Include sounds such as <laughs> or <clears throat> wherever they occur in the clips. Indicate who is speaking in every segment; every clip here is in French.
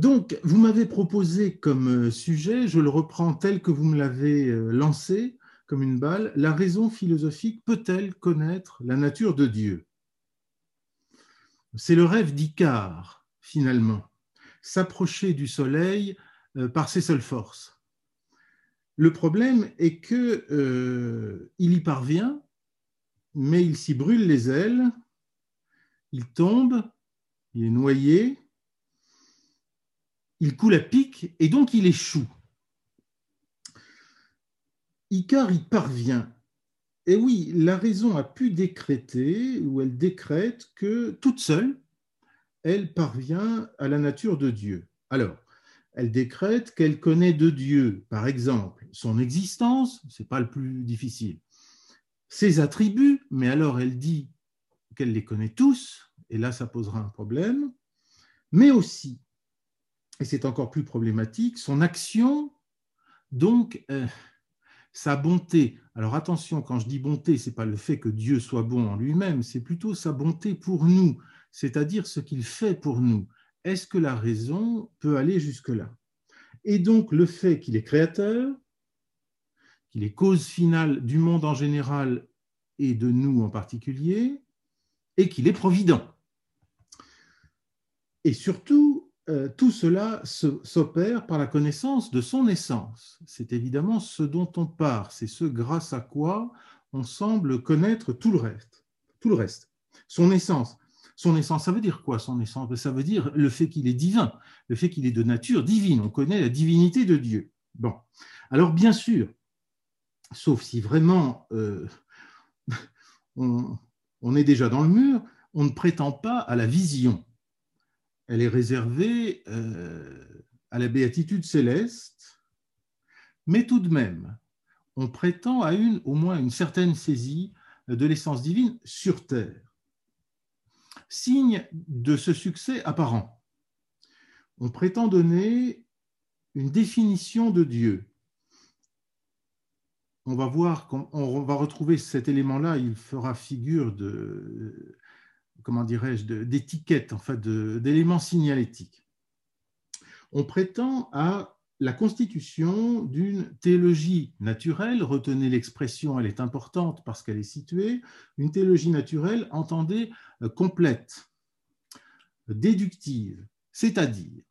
Speaker 1: Donc, vous m'avez proposé comme sujet, je le reprends tel que vous me l'avez lancé, comme une balle, la raison philosophique peut-elle connaître la nature de Dieu? C'est le rêve d'Icare, finalement, s'approcher du soleil euh, par ses seules forces. Le problème est que euh, il y parvient, mais il s'y brûle les ailes, il tombe, il est noyé, il coule à pic et donc il échoue. Icare y parvient. Et oui, la raison a pu décréter, ou elle décrète, que toute seule, elle parvient à la nature de Dieu. Alors, elle décrète qu'elle connaît de Dieu, par exemple, son existence, ce n'est pas le plus difficile, ses attributs, mais alors elle dit qu'elle les connaît tous, et là ça posera un problème, mais aussi, et c'est encore plus problématique, son action, donc euh, sa bonté. Alors attention, quand je dis bonté, ce n'est pas le fait que Dieu soit bon en lui-même, c'est plutôt sa bonté pour nous, c'est-à-dire ce qu'il fait pour nous. Est-ce que la raison peut aller jusque-là? Et donc le fait qu'il est créateur, qu'il est cause finale du monde en général et de nous en particulier, et qu'il est provident. Et surtout, euh, tout cela s'opère par la connaissance de son essence. C'est évidemment ce dont on part, c'est ce grâce à quoi on semble connaître tout le reste. Tout le reste. Son essence. Son essence, ça veut dire quoi son essence? Ça veut dire le fait qu'il est divin, le fait qu'il est de nature divine. On connaît la divinité de Dieu. Bon. Alors bien sûr, sauf si vraiment euh, <laughs> on est déjà dans le mur, on ne prétend pas à la vision elle est réservée euh, à la béatitude céleste, mais tout de même, on prétend à une, au moins une certaine saisie de l'essence divine sur terre. Signe de ce succès apparent, on prétend donner une définition de Dieu. On va voir, on va retrouver cet élément-là, il fera figure de, comment dirais-je, d'étiquettes, en fait, d'éléments signalétiques. On prétend à la constitution d'une théologie naturelle, retenez l'expression, elle est importante parce qu'elle est située, une théologie naturelle, entendez, euh, complète, déductive, c'est-à-dire,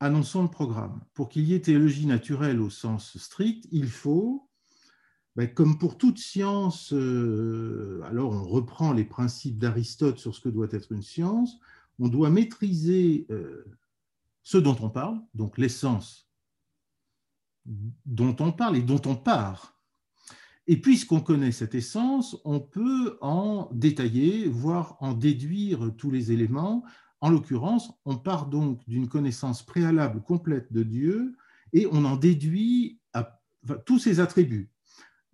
Speaker 1: annonçons le programme, pour qu'il y ait théologie naturelle au sens strict, il faut ben, comme pour toute science, euh, alors on reprend les principes d'Aristote sur ce que doit être une science, on doit maîtriser euh, ce dont on parle, donc l'essence dont on parle et dont on part. Et puisqu'on connaît cette essence, on peut en détailler, voire en déduire tous les éléments. En l'occurrence, on part donc d'une connaissance préalable complète de Dieu et on en déduit tous ses attributs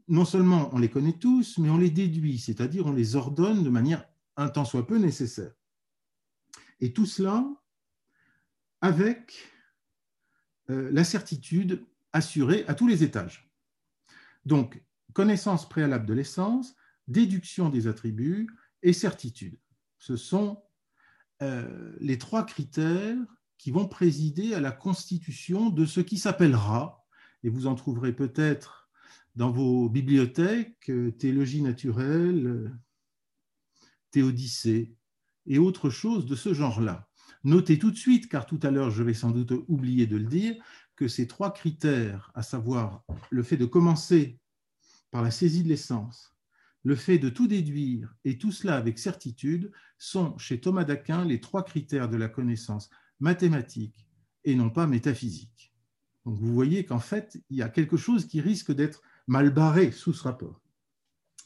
Speaker 1: non seulement on les connaît tous, mais on les déduit, c'est-à-dire on les ordonne de manière un tant soit peu nécessaire. Et tout cela avec euh, la certitude assurée à tous les étages. Donc, connaissance préalable de l'essence, déduction des attributs et certitude. Ce sont euh, les trois critères qui vont présider à la constitution de ce qui s'appellera, et vous en trouverez peut-être dans vos bibliothèques, euh, théologie naturelle, euh, théodicée et autres choses de ce genre-là. Notez tout de suite, car tout à l'heure je vais sans doute oublier de le dire, que ces trois critères, à savoir le fait de commencer par la saisie de l'essence, le fait de tout déduire et tout cela avec certitude, sont chez Thomas d'Aquin les trois critères de la connaissance mathématique et non pas métaphysique. Donc vous voyez qu'en fait, il y a quelque chose qui risque d'être mal barré sous ce rapport.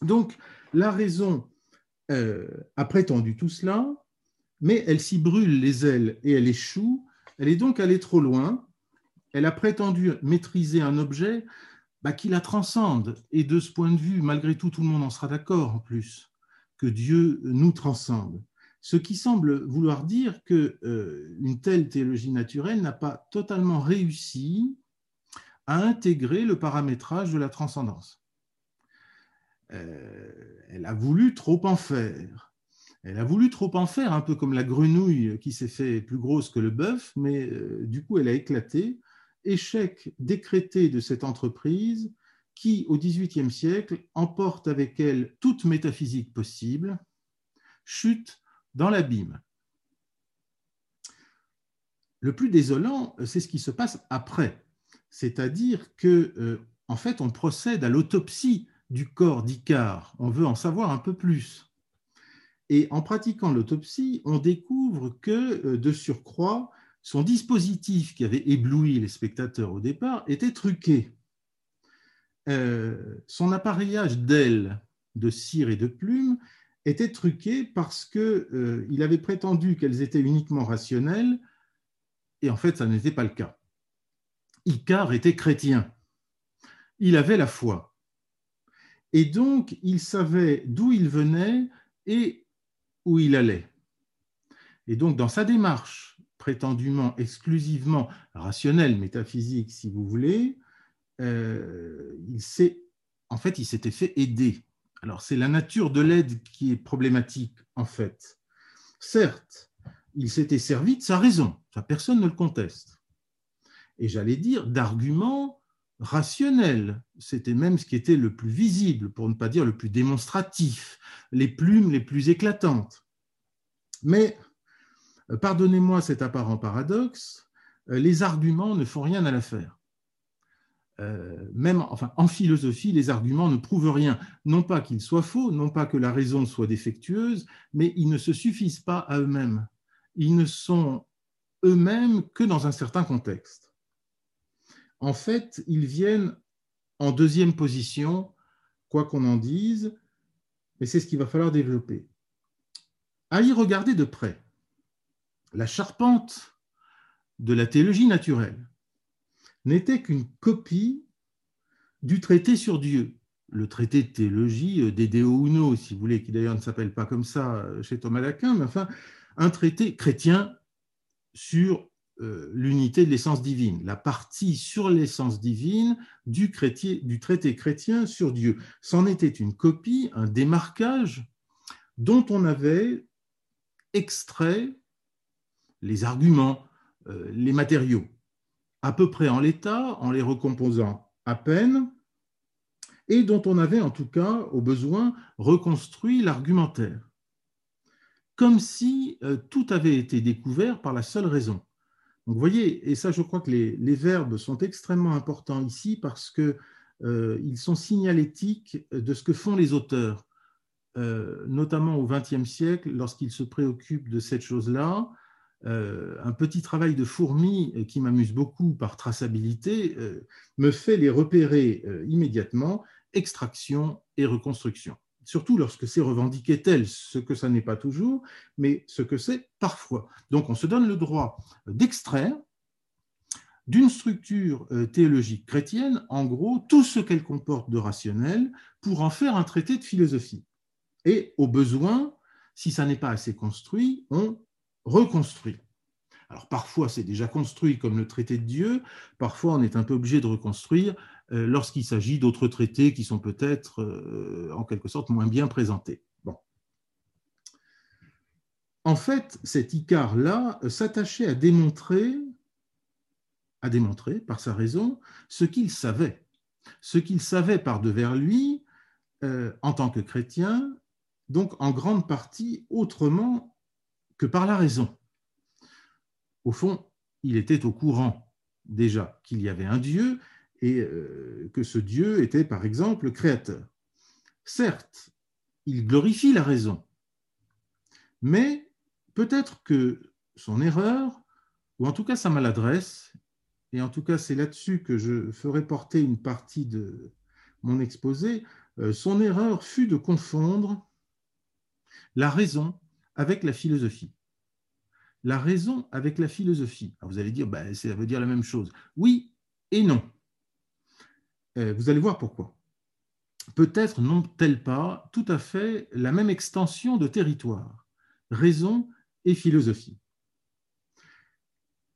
Speaker 1: Donc, la raison euh, a prétendu tout cela, mais elle s'y brûle les ailes et elle échoue. Elle est donc allée trop loin. Elle a prétendu maîtriser un objet bah, qui la transcende. Et de ce point de vue, malgré tout, tout le monde en sera d'accord en plus, que Dieu nous transcende. Ce qui semble vouloir dire qu'une euh, telle théologie naturelle n'a pas totalement réussi à intégrer le paramétrage de la transcendance. Euh, elle a voulu trop en faire. Elle a voulu trop en faire, un peu comme la grenouille qui s'est fait plus grosse que le bœuf, mais euh, du coup elle a éclaté. Échec décrété de cette entreprise qui, au XVIIIe siècle, emporte avec elle toute métaphysique possible, chute dans l'abîme. Le plus désolant, c'est ce qui se passe après, c'est-à-dire que, euh, en fait, on procède à l'autopsie du corps d'Icare. On veut en savoir un peu plus. Et en pratiquant l'autopsie, on découvre que, euh, de surcroît, son dispositif qui avait ébloui les spectateurs au départ était truqué. Euh, son appareillage d'ailes, de cire et de plumes était truqué parce qu'il avait prétendu qu'elles étaient uniquement rationnelles, et en fait, ça n'était pas le cas. Icare était chrétien. Il avait la foi. Et donc, il savait d'où il venait et où il allait. Et donc, dans sa démarche prétendument exclusivement rationnelle, métaphysique, si vous voulez, euh, il s'est, en fait, il s'était fait aider. Alors, c'est la nature de l'aide qui est problématique, en fait. Certes, il s'était servi de sa raison, ça personne ne le conteste. Et j'allais dire d'arguments rationnels. C'était même ce qui était le plus visible, pour ne pas dire le plus démonstratif, les plumes les plus éclatantes. Mais, euh, pardonnez-moi cet apparent paradoxe, euh, les arguments ne font rien à l'affaire. Euh, même en philosophie, les arguments ne prouvent rien. Non pas qu'ils soient faux, non pas que la raison soit défectueuse, mais ils ne se suffisent pas à eux-mêmes. Ils ne sont eux-mêmes que dans un certain contexte. En fait, ils viennent en deuxième position, quoi qu'on en dise, mais c'est ce qu'il va falloir développer. À y regarder de près, la charpente de la théologie naturelle n'était qu'une copie du traité sur Dieu, le traité de théologie des Deo Uno, si vous voulez, qui d'ailleurs ne s'appelle pas comme ça chez Thomas d'Aquin, mais enfin, un traité chrétien sur euh, l'unité de l'essence divine, la partie sur l'essence divine du, du traité chrétien sur Dieu. C'en était une copie, un démarquage dont on avait extrait les arguments, euh, les matériaux, à peu près en l'état, en les recomposant à peine, et dont on avait en tout cas, au besoin, reconstruit l'argumentaire, comme si euh, tout avait été découvert par la seule raison. Donc vous voyez, et ça je crois que les, verbes sont extrêmement importants ici parce qu'ils euh, sont signalétiques de ce que font les auteurs. Euh, notamment au XXe siècle, lorsqu'il se préoccupe de cette chose-là. Euh, un petit travail de fourmi qui m'amuse beaucoup par traçabilité me fait les repérer immédiatement, extraction et reconstruction. Surtout lorsque c'est revendiqué tel, ce que ça n'est pas toujours, mais ce que c'est parfois. Donc on se donne le droit d'extraire d'une structure théologique chrétienne, en gros, tout ce qu'elle comporte de rationnel pour en faire un traité de philosophie. Et au besoin, si ça n'est pas assez construit, on reconstruit. Alors parfois c'est déjà construit comme le traité de Dieu, parfois on est un peu obligé de reconstruire euh, lorsqu'il s'agit d'autres traités qui sont peut-être euh, en quelque sorte moins bien présentés. Bon. En fait, cet Icare-là s'attachait à démontrer, à démontrer par sa raison ce qu'il savait, ce qu'il savait par devers lui euh, en tant que chrétien donc en grande partie autrement que par la raison. Au fond, il était au courant déjà qu'il y avait un Dieu et euh, que ce Dieu était par exemple créateur. Certes, il glorifie la raison, mais peut-être que son erreur, ou en tout cas sa maladresse, et en tout cas c'est là-dessus que je ferai porter une partie de mon exposé, euh, son erreur fut de confondre la raison avec la philosophie. La raison avec la philosophie. vous allez dire, bah, ça veut dire la même chose. Oui et non. Euh, vous allez voir pourquoi. Peut-être n'ont-elles pas tout à fait la même extension de territoire, raison et philosophie.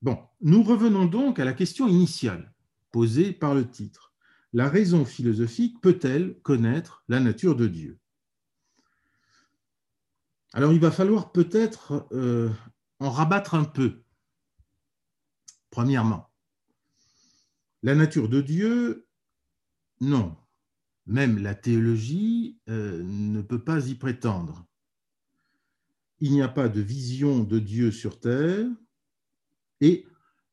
Speaker 1: Bon, nous revenons donc à la question initiale posée par le titre. La raison philosophique peut-elle connaître la nature de Dieu? Alors il va falloir peut-être euh, en rabattre un peu. Premièrement, la nature de Dieu, non. Même la théologie euh, ne peut pas y prétendre. Il n'y a pas de vision de Dieu sur terre et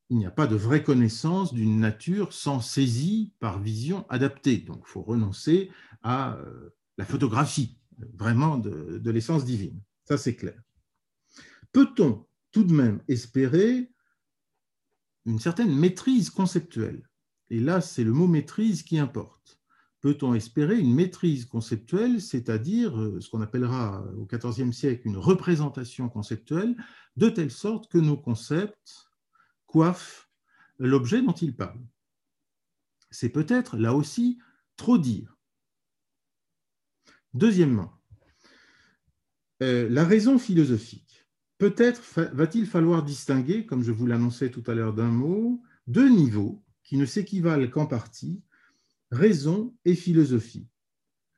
Speaker 1: il n'y a pas de vraie connaissance d'une nature sans saisie par vision adaptée. Donc il faut renoncer à euh, la photographie vraiment de, de l'essence divine. Ça c'est clair. Peut-on tout de même espérer une certaine maîtrise conceptuelle? Et là, c'est le mot maîtrise qui importe. Peut-on espérer une maîtrise conceptuelle, c'est-à-dire euh, ce qu'on appellera au XIVe siècle une représentation conceptuelle, de telle sorte que nos concepts coiffe l'objet dont il parle. C'est peut-être, là aussi, trop dire. Deuxièmement, euh, la raison philosophique. Peut-être va-t-il falloir distinguer, comme je vous l'annonçais tout à l'heure d'un mot, deux niveaux qui ne s'équivalent qu'en partie, raison et philosophie.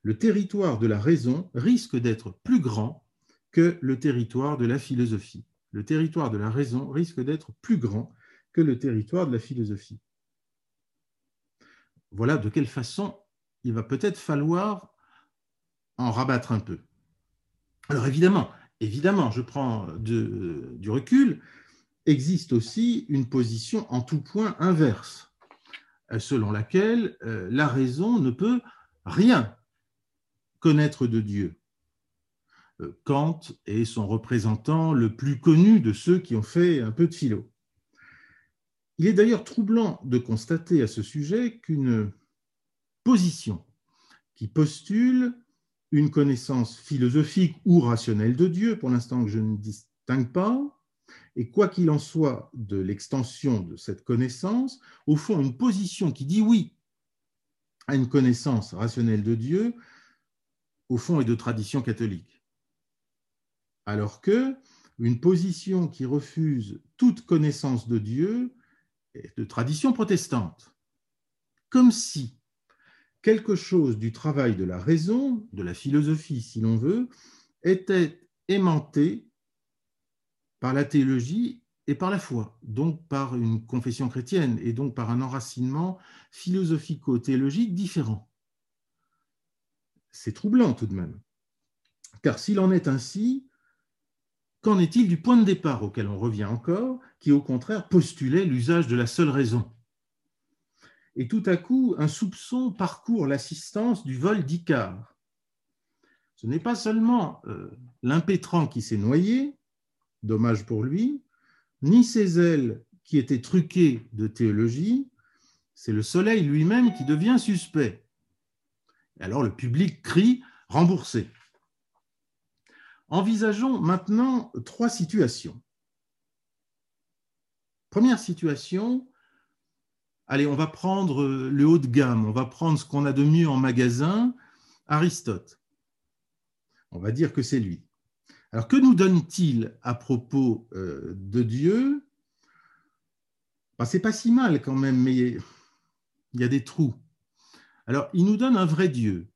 Speaker 1: Le territoire de la raison risque d'être plus grand que le territoire de la philosophie. Le territoire de la raison risque d'être plus grand que le territoire de la philosophie. Voilà de quelle façon il va peut-être falloir en rabattre un peu. Alors évidemment, évidemment, je prends du recul, existe aussi une position en tout point inverse, selon laquelle euh, la raison ne peut rien connaître de Dieu. Euh, Kant est son représentant le plus connu de ceux qui ont fait un peu de philo. Il est d'ailleurs troublant de constater à ce sujet qu'une position qui postule une connaissance philosophique ou rationnelle de Dieu, pour l'instant que je ne distingue pas, et quoi qu'il en soit de l'extension de cette connaissance, au fond, une position qui dit oui à une connaissance rationnelle de Dieu, au fond, est de tradition catholique. Alors que une position qui refuse toute connaissance de Dieu de tradition protestante, comme si quelque chose du travail de la raison, de la philosophie si l'on veut, était aimanté par la théologie et par la foi, donc par une confession chrétienne et donc par un enracinement philosophico-théologique différent. C'est troublant tout de même, car s'il en est ainsi, Qu'en est-il du point de départ auquel on revient encore, qui au contraire postulait l'usage de la seule raison? Et tout à coup, un soupçon parcourt l'assistance du vol d'Icare. Ce n'est pas seulement euh, l'impétrant qui s'est noyé, dommage pour lui, ni ses ailes qui étaient truquées de théologie, c'est le soleil lui-même qui devient suspect. Alors le public crie remboursé. Envisageons maintenant trois situations. Première situation, allez, on va prendre le haut de gamme, on va prendre ce qu'on a de mieux en magasin, Aristote. On va dire que c'est lui. Alors, que nous donne-t-il à propos euh, de Dieu? Ben, C'est pas si mal quand même, mais il y a des trous. Alors, il nous donne un vrai Dieu.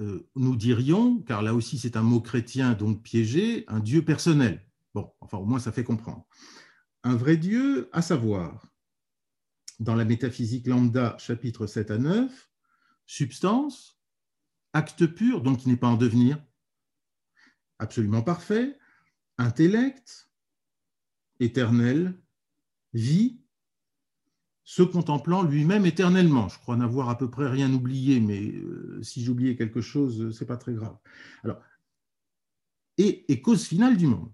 Speaker 1: Euh, nous dirions, car là aussi c'est un mot chrétien donc piégé, un Dieu personnel. Bon, enfin au moins ça fait comprendre. Un vrai Dieu, à savoir, dans la métaphysique lambda, chapitre 7 à 9, substance, acte pur, donc qui n'est pas en devenir, absolument parfait, intellect, éternel, vie, se contemplant lui-même éternellement. Je crois n'avoir à peu près rien oublié, mais euh, si j'oubliais quelque chose, c'est pas très grave. Et, cause finale du monde.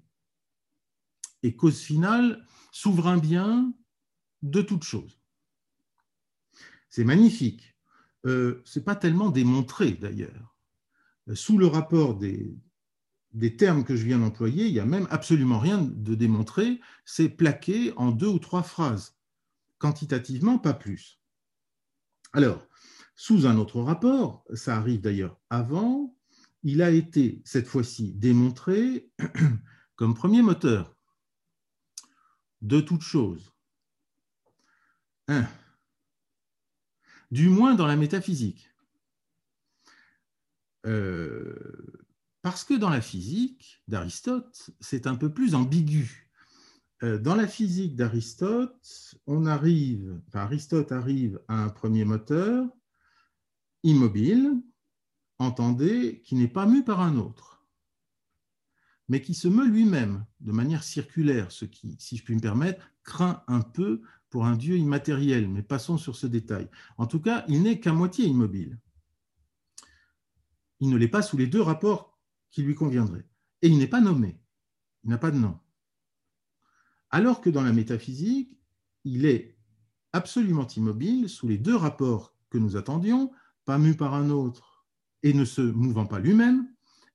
Speaker 1: Et cause finale, souverain bien de toute chose. C'est magnifique. Euh, Ce n'est pas tellement démontré d'ailleurs. Sous le rapport des, des termes que je viens d'employer, il n'y a même absolument rien de démontré. C'est plaqué en deux ou trois phrases quantitativement, pas plus. Alors, sous un autre rapport, ça arrive d'ailleurs avant, il a été cette fois-ci démontré <clears throat> comme premier moteur de toute chose. Du moins dans la métaphysique. Euh, Parce que dans la physique d'Aristote, c'est un peu plus ambigu. Euh, dans la physique d'Aristote, on arrive, Aristote arrive à un premier moteur immobile, entendez, qui n'est pas mu par un autre, mais qui se meut lui-même de manière circulaire, ce qui, si je puis me permettre, craint un peu pour un Dieu immatériel, mais passons sur ce détail. En tout cas, il n'est qu'à moitié immobile. Il ne l'est pas sous les deux rapports qui lui conviendraient. Et il n'est pas nommé, il n'a pas de nom. Alors que dans la métaphysique, il est absolument immobile sous les deux rapports que nous attendions, pas mu par un autre et ne se mouvant pas lui-même,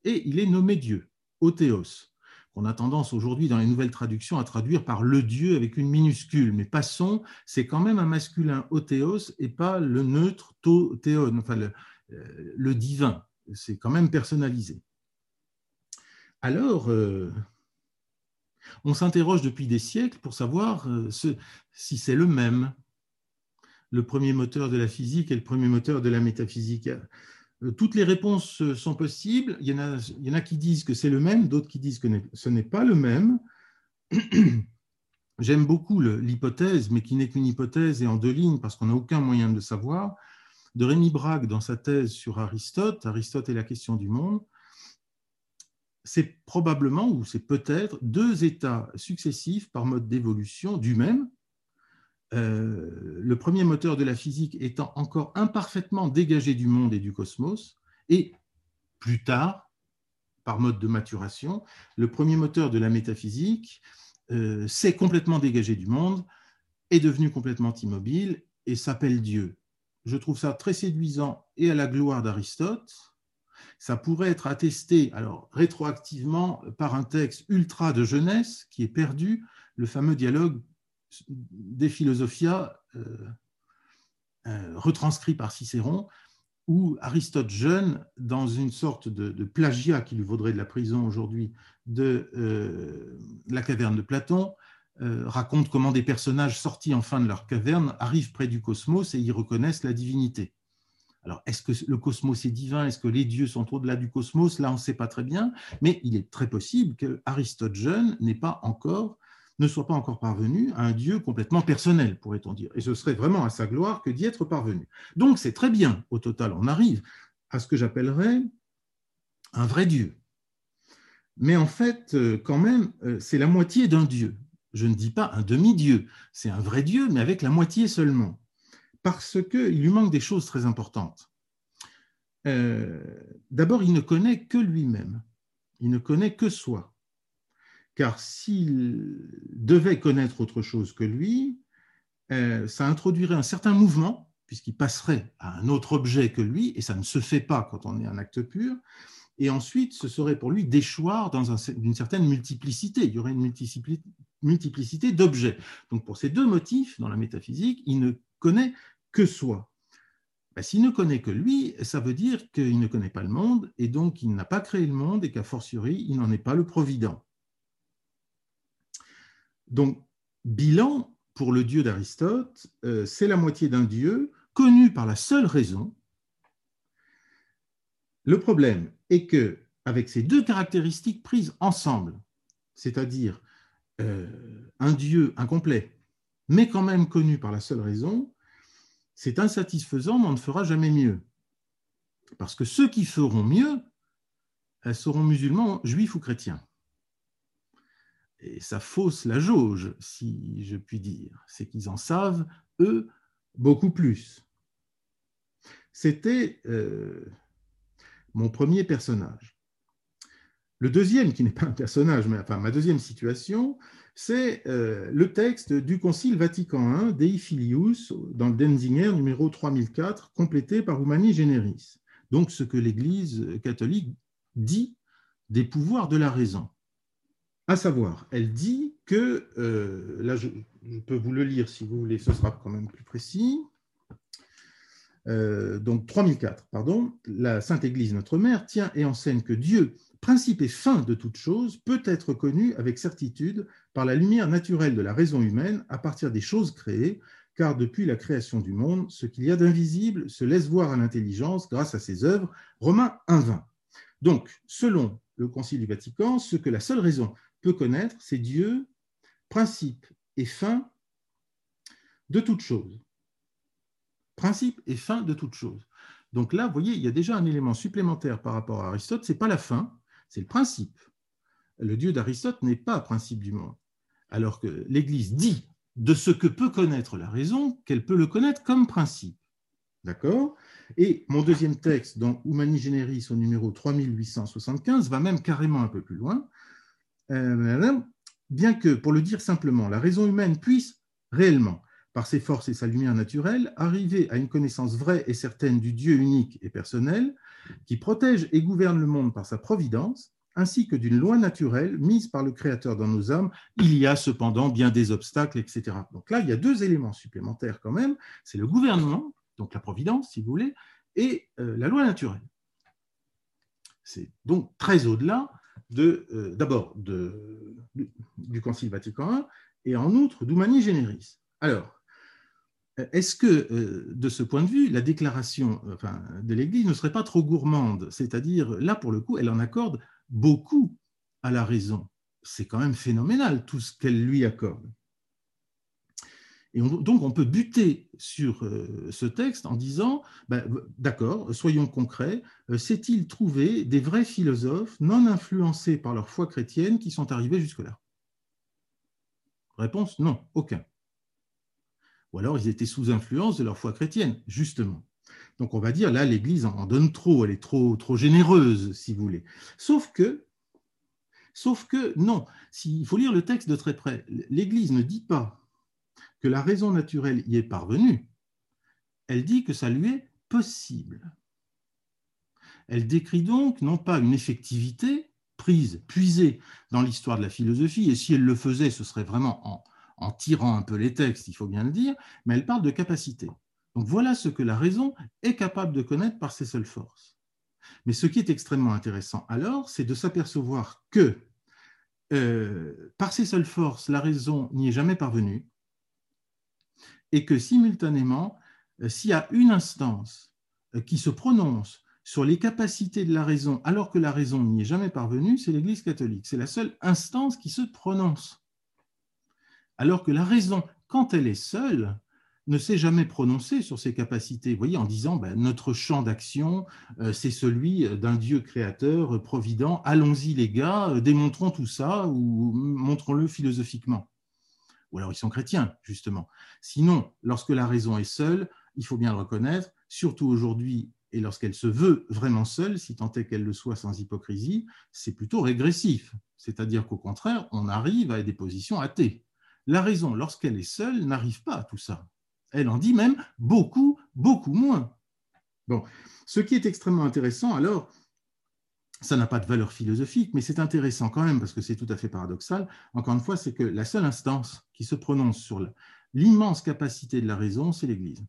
Speaker 1: et il est nommé Dieu, Othéos, qu'on a tendance aujourd'hui dans les nouvelles traductions à traduire par le Dieu avec une minuscule. Mais passons, c'est quand même un masculin Othéos et pas le neutre Théon, enfin euh, le divin. C'est quand même personnalisé. Alors, euh, on s'interroge depuis des siècles pour savoir euh, si c'est le même, le premier moteur de la physique et le premier moteur de la métaphysique. Euh, toutes les réponses sont possibles. Il y en a, il y en a qui disent que c'est le même, d'autres qui disent que ce n'est pas le même. <clears throat> J'aime beaucoup l'hypothèse, mais qui n'est qu'une hypothèse et en deux lignes parce qu'on n'a aucun moyen de le savoir, de Rémi Braque dans sa thèse sur Aristote, Aristote et la question du monde, c'est probablement ou c'est peut-être deux états successifs par mode d'évolution du même. Euh, le premier moteur de la physique étant encore imparfaitement dégagé du monde et du cosmos, et plus tard, par mode de maturation, le premier moteur de la métaphysique euh, s'est complètement dégagé du monde, est devenu complètement immobile et s'appelle Dieu. Je trouve ça très séduisant et à la gloire d'Aristote, ça pourrait être attesté alors rétroactivement par un texte ultra de jeunesse qui est perdu, le fameux dialogue des Philosophia euh, euh, retranscrit par Cicéron, où Aristote jeune, dans une sorte de, plagiat qui lui vaudrait de la prison aujourd'hui de euh, la caverne de Platon, raconte comment des personnages sortis enfin de leur caverne arrivent près du cosmos et y reconnaissent la divinité. Alors, est-ce que le cosmos est divin? Est-ce que les dieux sont au-delà du cosmos? Là, on ne sait pas très bien, mais il est très possible que Aristote jeune n'est pas encore, ne soit pas encore parvenu à un dieu complètement personnel, pourrait-on dire. Et ce serait vraiment à sa gloire que d'y être parvenu. Donc, c'est très bien. Au total, on arrive à ce que j'appellerais un vrai dieu. Mais en fait, euh, quand même, euh, c'est la moitié d'un dieu. Je ne dis pas un demi-dieu, c'est un vrai dieu, mais avec la moitié seulement parce qu'il lui manque des choses très importantes. Euh, d'abord, il ne connaît que lui-même, il ne connaît que soi. Car s'il devait connaître autre chose que lui, euh, ça introduirait un certain mouvement, puisqu'il passerait à un autre objet que lui, et ça ne se fait pas quand on est un acte pur, et ensuite ce serait pour lui déchoir dans une certaine multiplicité, il y aurait une multiplicité d'objets. Donc pour ces deux motifs, dans la métaphysique, il ne connaît que soi. Ben, s'il ne connaît que lui, ça veut dire qu'il ne connaît pas le monde et donc il n'a pas créé le monde et qu'a fortiori, il n'en est pas le provident. Donc, bilan pour le Dieu d'Aristote, euh, c'est la moitié d'un Dieu connu par la seule raison. Le problème est que, avec ces deux caractéristiques prises ensemble, c'est-à-dire euh, un Dieu incomplet, mais quand même connu par la seule raison, c'est insatisfaisant, mais on ne fera jamais mieux. Parce que ceux qui feront mieux elles seront musulmans, juifs ou chrétiens. Et ça fausse la jauge, si je puis dire. C'est qu'ils en savent, eux, beaucoup plus. C'était euh, mon premier personnage. Le deuxième, qui n'est pas un personnage, mais enfin ma deuxième situation, c'est euh, le texte du Concile Vatican I, Dei Filius, dans le Denzinger numéro 3004, complété par Humani Generis. Donc ce que l'Église catholique dit des pouvoirs de la raison. À savoir, elle dit que, euh, là je, peux vous le lire si vous voulez, ce sera quand même plus précis. Euh, donc 3004, pardon, la Sainte Église, notre Mère, tient et enseigne que Dieu principe et fin de toute chose peut être connu avec certitude par la lumière naturelle de la raison humaine à partir des choses créées, car depuis la création du monde, ce qu'il y a d'invisible se laisse voir à l'intelligence grâce à ses œuvres. Romains 1.20. Donc, selon le Concile du Vatican, ce que la seule raison peut connaître, c'est Dieu, principe et fin de toute chose. Principe et fin de toute chose. Donc là, vous voyez, il y a déjà un élément supplémentaire par rapport à Aristote, ce n'est pas la fin, c'est le principe. Le Dieu d'Aristote n'est pas principe du monde. Alors que l'Église dit de ce que peut connaître la raison, qu'elle peut le connaître comme principe. D'accord? Et mon deuxième texte, dans Humani Generis, au numéro 3875, va même carrément un peu plus loin. Euh, bien que, pour le dire simplement, la raison humaine puisse réellement, par ses forces et sa lumière naturelle, arriver à une connaissance vraie et certaine du Dieu unique et personnel, qui protège et gouverne le monde par sa providence, ainsi que d'une loi naturelle mise par le Créateur dans nos âmes, il y a cependant bien des obstacles, etc. Donc là, il y a deux éléments supplémentaires quand même, c'est le gouvernement, donc la providence, si vous voulez, et euh, la loi naturelle. C'est donc très au-delà de, euh, d'abord du Concile Vatican I et en outre d'Humani Generis. Alors, est-ce que, euh, de ce point de vue, la déclaration de l'Église ne serait pas trop gourmande? C'est-à-dire, là, pour le coup, elle en accorde beaucoup à la raison. C'est quand même phénoménal tout ce qu'elle lui accorde. Et donc, on peut buter sur euh, ce texte en disant, ben, d'accord, soyons concrets, euh, s'est-il trouvé des vrais philosophes non influencés par leur foi chrétienne qui sont arrivés jusque-là? Réponse, non, aucun. Ou alors ils étaient sous influence de leur foi chrétienne, justement. Donc on va dire, là, l'Église en donne trop, elle est trop, généreuse, si vous voulez. Sauf que, sauf que, non, il faut lire le texte de très près. L'Église ne dit pas que la raison naturelle y est parvenue, elle dit que ça lui est possible. Elle décrit donc non pas une effectivité prise, puisée dans l'histoire de la philosophie, et si elle le faisait, ce serait vraiment en, en tirant un peu les textes, il faut bien le dire, mais elle parle de capacité. Donc voilà ce que la raison est capable de connaître par ses seules forces. Mais ce qui est extrêmement intéressant alors, c'est de s'apercevoir que euh, par ses seules forces, la raison n'y est jamais parvenue, et que simultanément, euh, s'il y a une instance euh, qui se prononce sur les capacités de la raison alors que la raison n'y est jamais parvenue, c'est l'Église catholique. C'est la seule instance qui se prononce. Alors que la raison, quand elle est seule, ne s'est jamais prononcée sur ses capacités, voyez, en disant ben, notre champ d'action, euh, c'est celui d'un Dieu créateur, provident, allons-y les gars, démontrons tout ça ou montrons-le philosophiquement ou alors ils sont chrétiens, justement. Sinon, lorsque la raison est seule, il faut bien le reconnaître, surtout aujourd'hui, et lorsqu'elle se veut vraiment seule, si tant est qu'elle le soit sans hypocrisie, c'est plutôt régressif. C'est-à-dire qu'au contraire, on arrive à des positions athées. La raison, lorsqu'elle est seule, n'arrive pas à tout ça. Elle en dit même beaucoup, beaucoup moins. Bon, ce qui est extrêmement intéressant, alors, ça n'a pas de valeur philosophique, mais c'est intéressant quand même parce que c'est tout à fait paradoxal. Encore une fois, c'est que la seule instance qui se prononce sur l'immense capacité de la raison, c'est l'Église.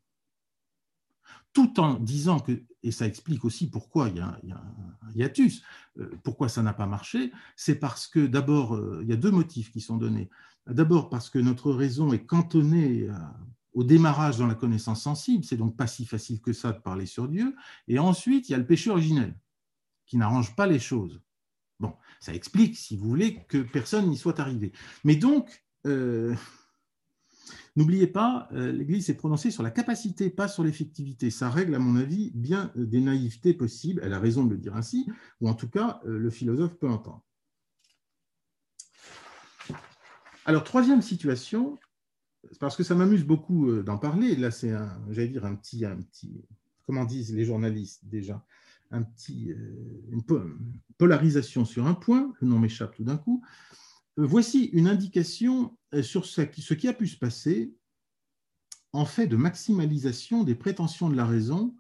Speaker 1: Tout en disant que, et ça explique aussi pourquoi il y a, un hiatus, euh, pourquoi ça n'a pas marché, c'est parce que d'abord, euh, il y a deux motifs qui sont donnés. D'abord parce que notre raison est cantonnée au démarrage dans la connaissance sensible, c'est donc pas si facile que ça de parler sur Dieu. Et ensuite, il y a le péché originel qui n'arrange pas les choses. Bon, ça explique, si vous voulez, que personne n'y soit arrivé. Mais donc, euh, <laughs> n'oubliez pas, euh, l'Église s'est prononcée sur la capacité, pas sur l'effectivité. Ça règle, à mon avis, bien des naïvetés possibles. Elle a raison de le dire ainsi, ou en tout cas, euh, le philosophe peut entendre. Alors, troisième situation, parce que ça m'amuse beaucoup d'en parler, là c'est, j'allais dire, un petit, un petit, comment disent les journalistes déjà, un petit, euh, une polarisation sur un point, le nom m'échappe tout d'un coup. Euh, voici une indication euh, sur ce qui a pu se passer en fait de maximalisation des prétentions de la raison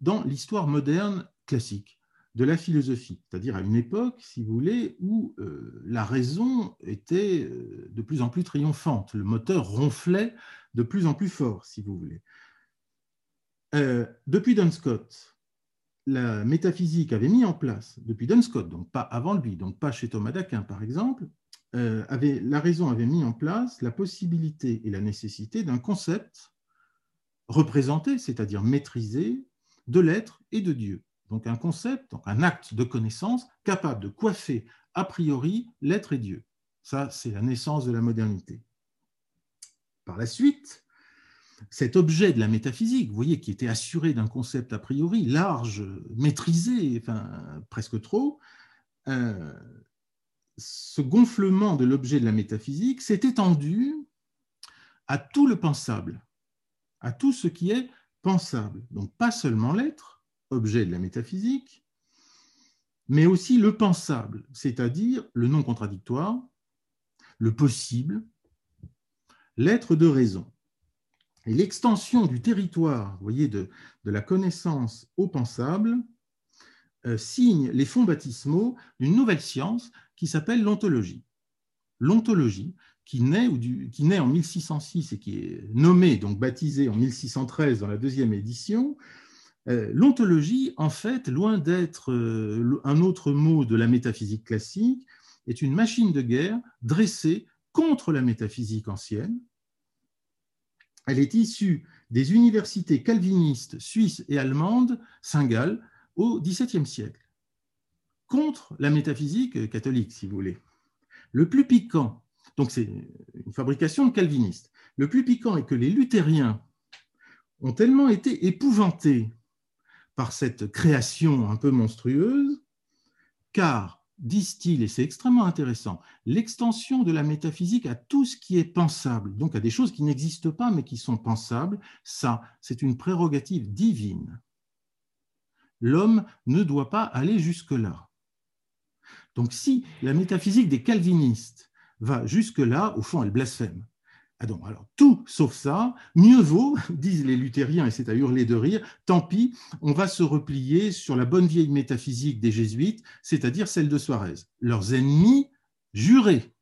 Speaker 1: dans l'histoire moderne classique de la philosophie, c'est-à-dire à une époque, si vous voulez, où la raison était de plus en plus triomphante, le moteur ronflait de plus en plus fort, si vous voulez. depuis Duns Scott, la métaphysique avait mis en place, depuis Duns Scott, donc pas avant lui, donc pas chez Thomas d'Aquin par exemple, euh, avait, la raison avait mis en place la possibilité et la nécessité d'un concept représenté, c'est-à-dire maîtrisé, de l'être et de Dieu. Donc un concept, donc un acte de connaissance capable de coiffer a priori l'être et Dieu. Ça, c'est la naissance de la modernité. Par la suite, cet objet de la métaphysique, vous voyez, qui était assuré d'un concept a priori large, maîtrisé, presque trop, euh, ce gonflement de l'objet de la métaphysique s'est étendu à tout le pensable, à tout ce qui est pensable. Donc pas seulement l'être, objet de la métaphysique, mais aussi le pensable, c'est-à-dire le non contradictoire, le possible, l'être de raison. Et l'extension du territoire, voyez, de, la connaissance au pensable, euh, signe les fonds baptismaux d'une nouvelle science qui s'appelle l'ontologie. L'ontologie, qui naît, qui naît en 1606 et qui est nommée, donc baptisée en 1613 dans la deuxième édition, l'ontologie, en fait, loin d'être euh, un autre mot de la métaphysique classique, est une machine de guerre dressée contre la métaphysique ancienne. Elle est issue des universités calvinistes suisses et allemandes, Saint-Gall, au XVIIe siècle, contre la métaphysique catholique, si vous voulez. Le plus piquant, donc c'est une fabrication de le plus piquant est que les luthériens ont tellement été épouvantés par cette création un peu monstrueuse, car, disent-ils, et c'est extrêmement intéressant, l'extension de la métaphysique à tout ce qui est pensable, donc à des choses qui n'existent pas mais qui sont pensables, ça, c'est une prérogative divine. L'homme ne doit pas aller jusque-là. Donc si la métaphysique des calvinistes va jusque-là, au fond, elle blasphème. Ah alors, tout sauf ça, mieux vaut, <laughs> disent les luthériens, et c'est à hurler de rire, tant pis, on va se replier sur la bonne vieille métaphysique des jésuites, c'est-à-dire celle de Suarez, leurs ennemis jurés.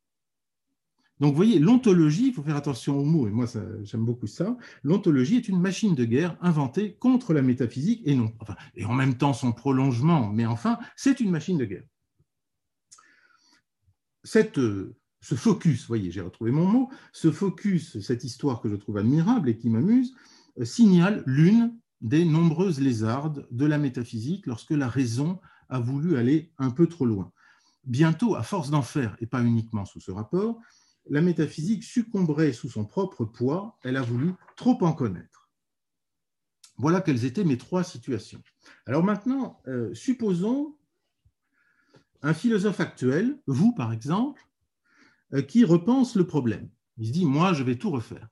Speaker 1: Donc, vous voyez, l'ontologie, il faut faire attention aux mots, et moi, j'aime beaucoup ça. L'ontologie est une machine de guerre inventée contre la métaphysique, et non, enfin, et en même temps son prolongement, mais enfin, c'est une machine de guerre. Cette ce focus, voyez, j'ai retrouvé mon mot, ce focus, cette histoire que je trouve admirable et qui m'amuse, euh, signale l'une des nombreuses lézardes de la métaphysique lorsque la raison a voulu aller un peu trop loin. Bientôt, à force d'en faire, et pas uniquement sous ce rapport, la métaphysique succomberait sous son propre poids, elle a voulu trop en connaître. Voilà quelles étaient mes trois situations. Alors maintenant, euh, supposons un philosophe actuel, vous par exemple, qui repense le problème. Il se dit, moi, je vais tout refaire.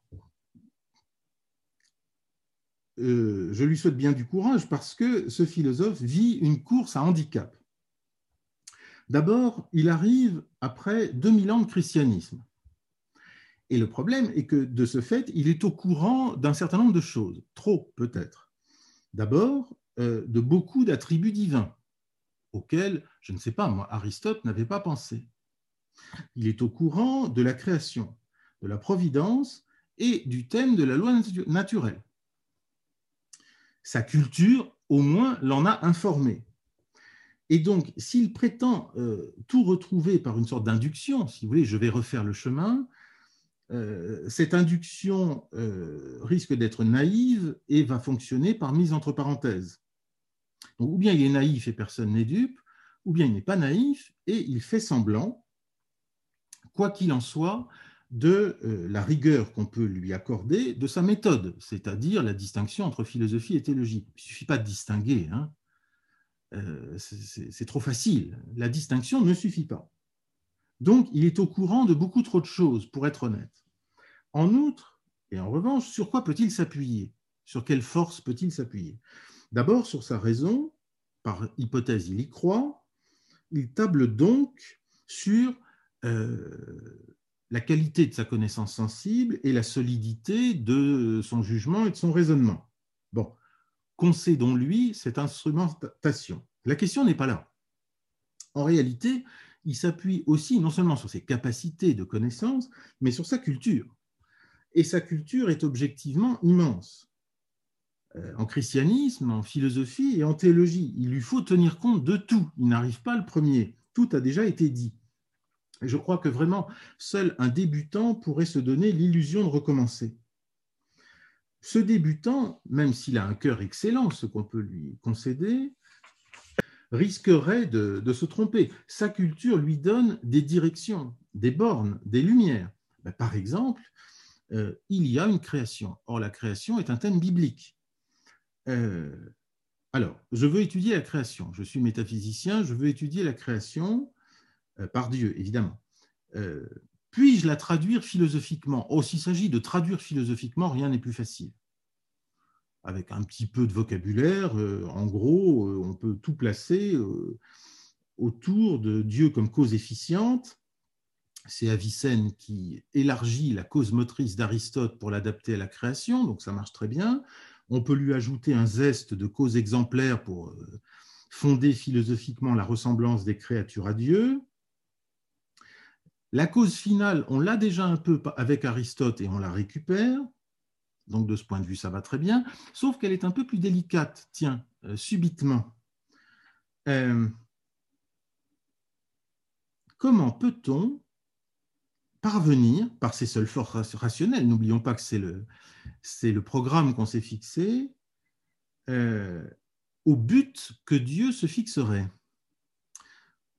Speaker 1: Euh, je lui souhaite bien du courage parce que ce philosophe vit une course à handicap. D'abord, il arrive après 2000 ans de christianisme. Et le problème est que de ce fait, il est au courant d'un certain nombre de choses, trop peut-être. D'abord, euh, de beaucoup d'attributs divins auxquels, je ne sais pas, moi, Aristote n'avait pas pensé. Il est au courant de la création, de la providence et du thème de la loi naturelle. Sa culture, au moins, l'en a informé. Et donc, s'il prétend euh, tout retrouver par une sorte d'induction, si vous voulez, je vais refaire le chemin, euh, cette induction euh, risque d'être naïve et va fonctionner par mise entre parenthèses. ou bien il est naïf et personne n'est dupe, ou bien il n'est pas naïf et il fait semblant, quoi qu'il en soit, de euh, la rigueur qu'on peut lui accorder de sa méthode, c'est-à-dire la distinction entre philosophie et théologie. Il ne suffit pas de distinguer, hein. euh, c'est trop facile. La distinction ne suffit pas. Donc, il est au courant de beaucoup trop de choses, pour être honnête. En outre, et en revanche, sur quoi peut-il s'appuyer? Sur quelle force peut-il s'appuyer? D'abord, sur sa raison, par hypothèse, il y croit. Il table donc sur la qualité de sa connaissance sensible et la solidité de son jugement et de son raisonnement. Bon, concédons-lui cette instrumentation. La question n'est pas là. En réalité, il s'appuie aussi non seulement sur ses capacités de connaissance, mais sur sa culture. Et sa culture est objectivement immense. Euh, en christianisme, en philosophie et en théologie, il lui faut tenir compte de tout. Il n'arrive pas le premier. Tout a déjà été dit. Je crois que vraiment, seul un débutant pourrait se donner l'illusion de recommencer. Ce débutant, même s'il a un cœur excellent, ce qu'on peut lui concéder, risquerait de, se tromper. Sa culture lui donne des directions, des bornes, des lumières. Ben, par exemple, euh, il y a une création. Or, la création est un thème biblique. Euh, alors, je veux étudier la création. Je suis métaphysicien, je veux étudier la création par Dieu, évidemment. Puis-je la traduire philosophiquement? Oh, s'il s'agit de traduire philosophiquement, rien n'est plus facile. Avec un petit peu de vocabulaire, en gros, on peut tout placer autour de Dieu comme cause efficiente c'est Avicenne qui élargit la cause motrice d'Aristote pour l'adapter à la création, donc ça marche très bien. On peut lui ajouter un zeste de cause exemplaire pour euh, fonder philosophiquement la ressemblance des créatures à Dieu. La cause finale, on l'a déjà un peu avec Aristote et on la récupère. Donc de ce point de vue, ça va très bien, sauf qu'elle est un peu plus délicate, tiens, euh, subitement. Euh, comment peut-on parvenir, par ses seules forces rationnelles, n'oublions pas que c'est le, le programme qu'on s'est fixé, euh, au but que Dieu se fixerait?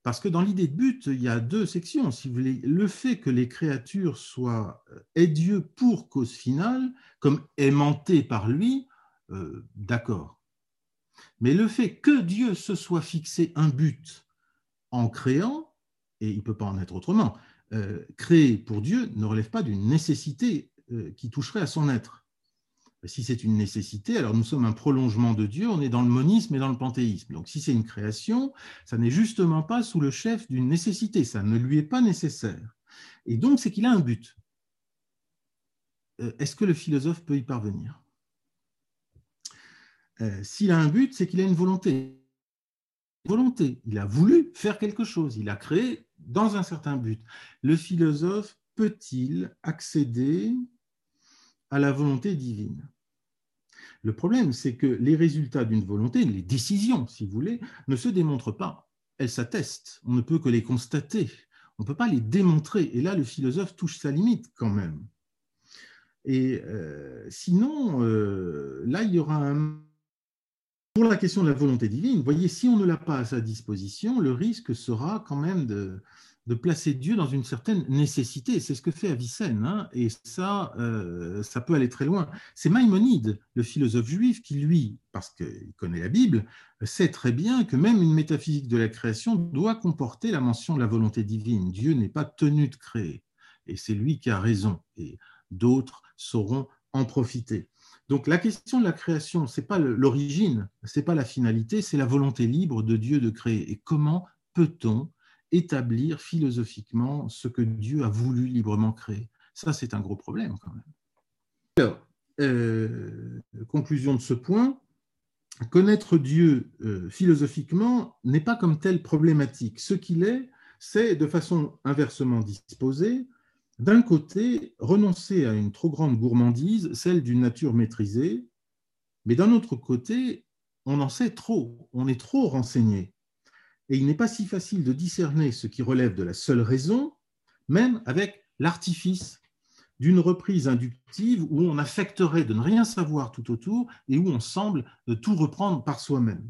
Speaker 1: Parce que dans l'idée de but, il y a deux sections. Le fait que les créatures soient aient Dieu pour cause finale, comme aimantées par lui, euh, d'accord. Mais le fait que Dieu se soit fixé un but en créant, et il ne peut pas en être autrement, euh, créé pour Dieu ne relève pas d'une nécessité euh, qui toucherait à son être. Si c'est une nécessité, alors nous sommes un prolongement de Dieu, on est dans le monisme et dans le panthéisme. Donc si c'est une création, ça n'est justement pas sous le chef d'une nécessité, ça ne lui est pas nécessaire. Et donc c'est qu'il a un but. Euh, est-ce que le philosophe peut y parvenir? S'il a un but, c'est qu'il a une volonté. Volonté. Il a voulu faire quelque chose, il a créé dans un certain but. Le philosophe peut-il accéder à la volonté divine Le problème, c'est que les résultats d'une volonté, les décisions, si vous voulez, ne se démontrent pas. Elles s'attestent. On ne peut que les constater. On ne peut pas les démontrer. Et là, le philosophe touche sa limite quand même. Et euh, sinon, euh, là, il y aura un pour la question de la volonté divine, voyez, si on ne l'a pas à sa disposition, le risque sera quand même de, placer Dieu dans une certaine nécessité. C'est ce que fait Avicenne, hein, et ça, euh, ça peut aller très loin. C'est Maïmonide, le philosophe juif, qui, lui, parce qu'il connaît la Bible, sait très bien que même une métaphysique de la création doit comporter la mention de la volonté divine. Dieu n'est pas tenu de créer, et c'est lui qui a raison, et d'autres sauront en profiter. Donc la question de la création, ce n'est pas l'origine, ce n'est pas la finalité, c'est la volonté libre de Dieu de créer. Et comment peut-on établir philosophiquement ce que Dieu a voulu librement créer Ça, c'est un gros problème quand même. Alors, euh, conclusion de ce point, connaître Dieu euh, philosophiquement n'est pas comme tel problématique. Ce qu'il est, c'est de façon inversement disposée d'un côté, renoncer à une trop grande gourmandise, celle d'une nature maîtrisée, mais d'un autre côté, on en sait trop, on est trop renseigné. Et il n'est pas si facile de discerner ce qui relève de la seule raison, même avec l'artifice d'une reprise inductive où on affecterait de ne rien savoir tout autour et où on semble tout reprendre par soi-même.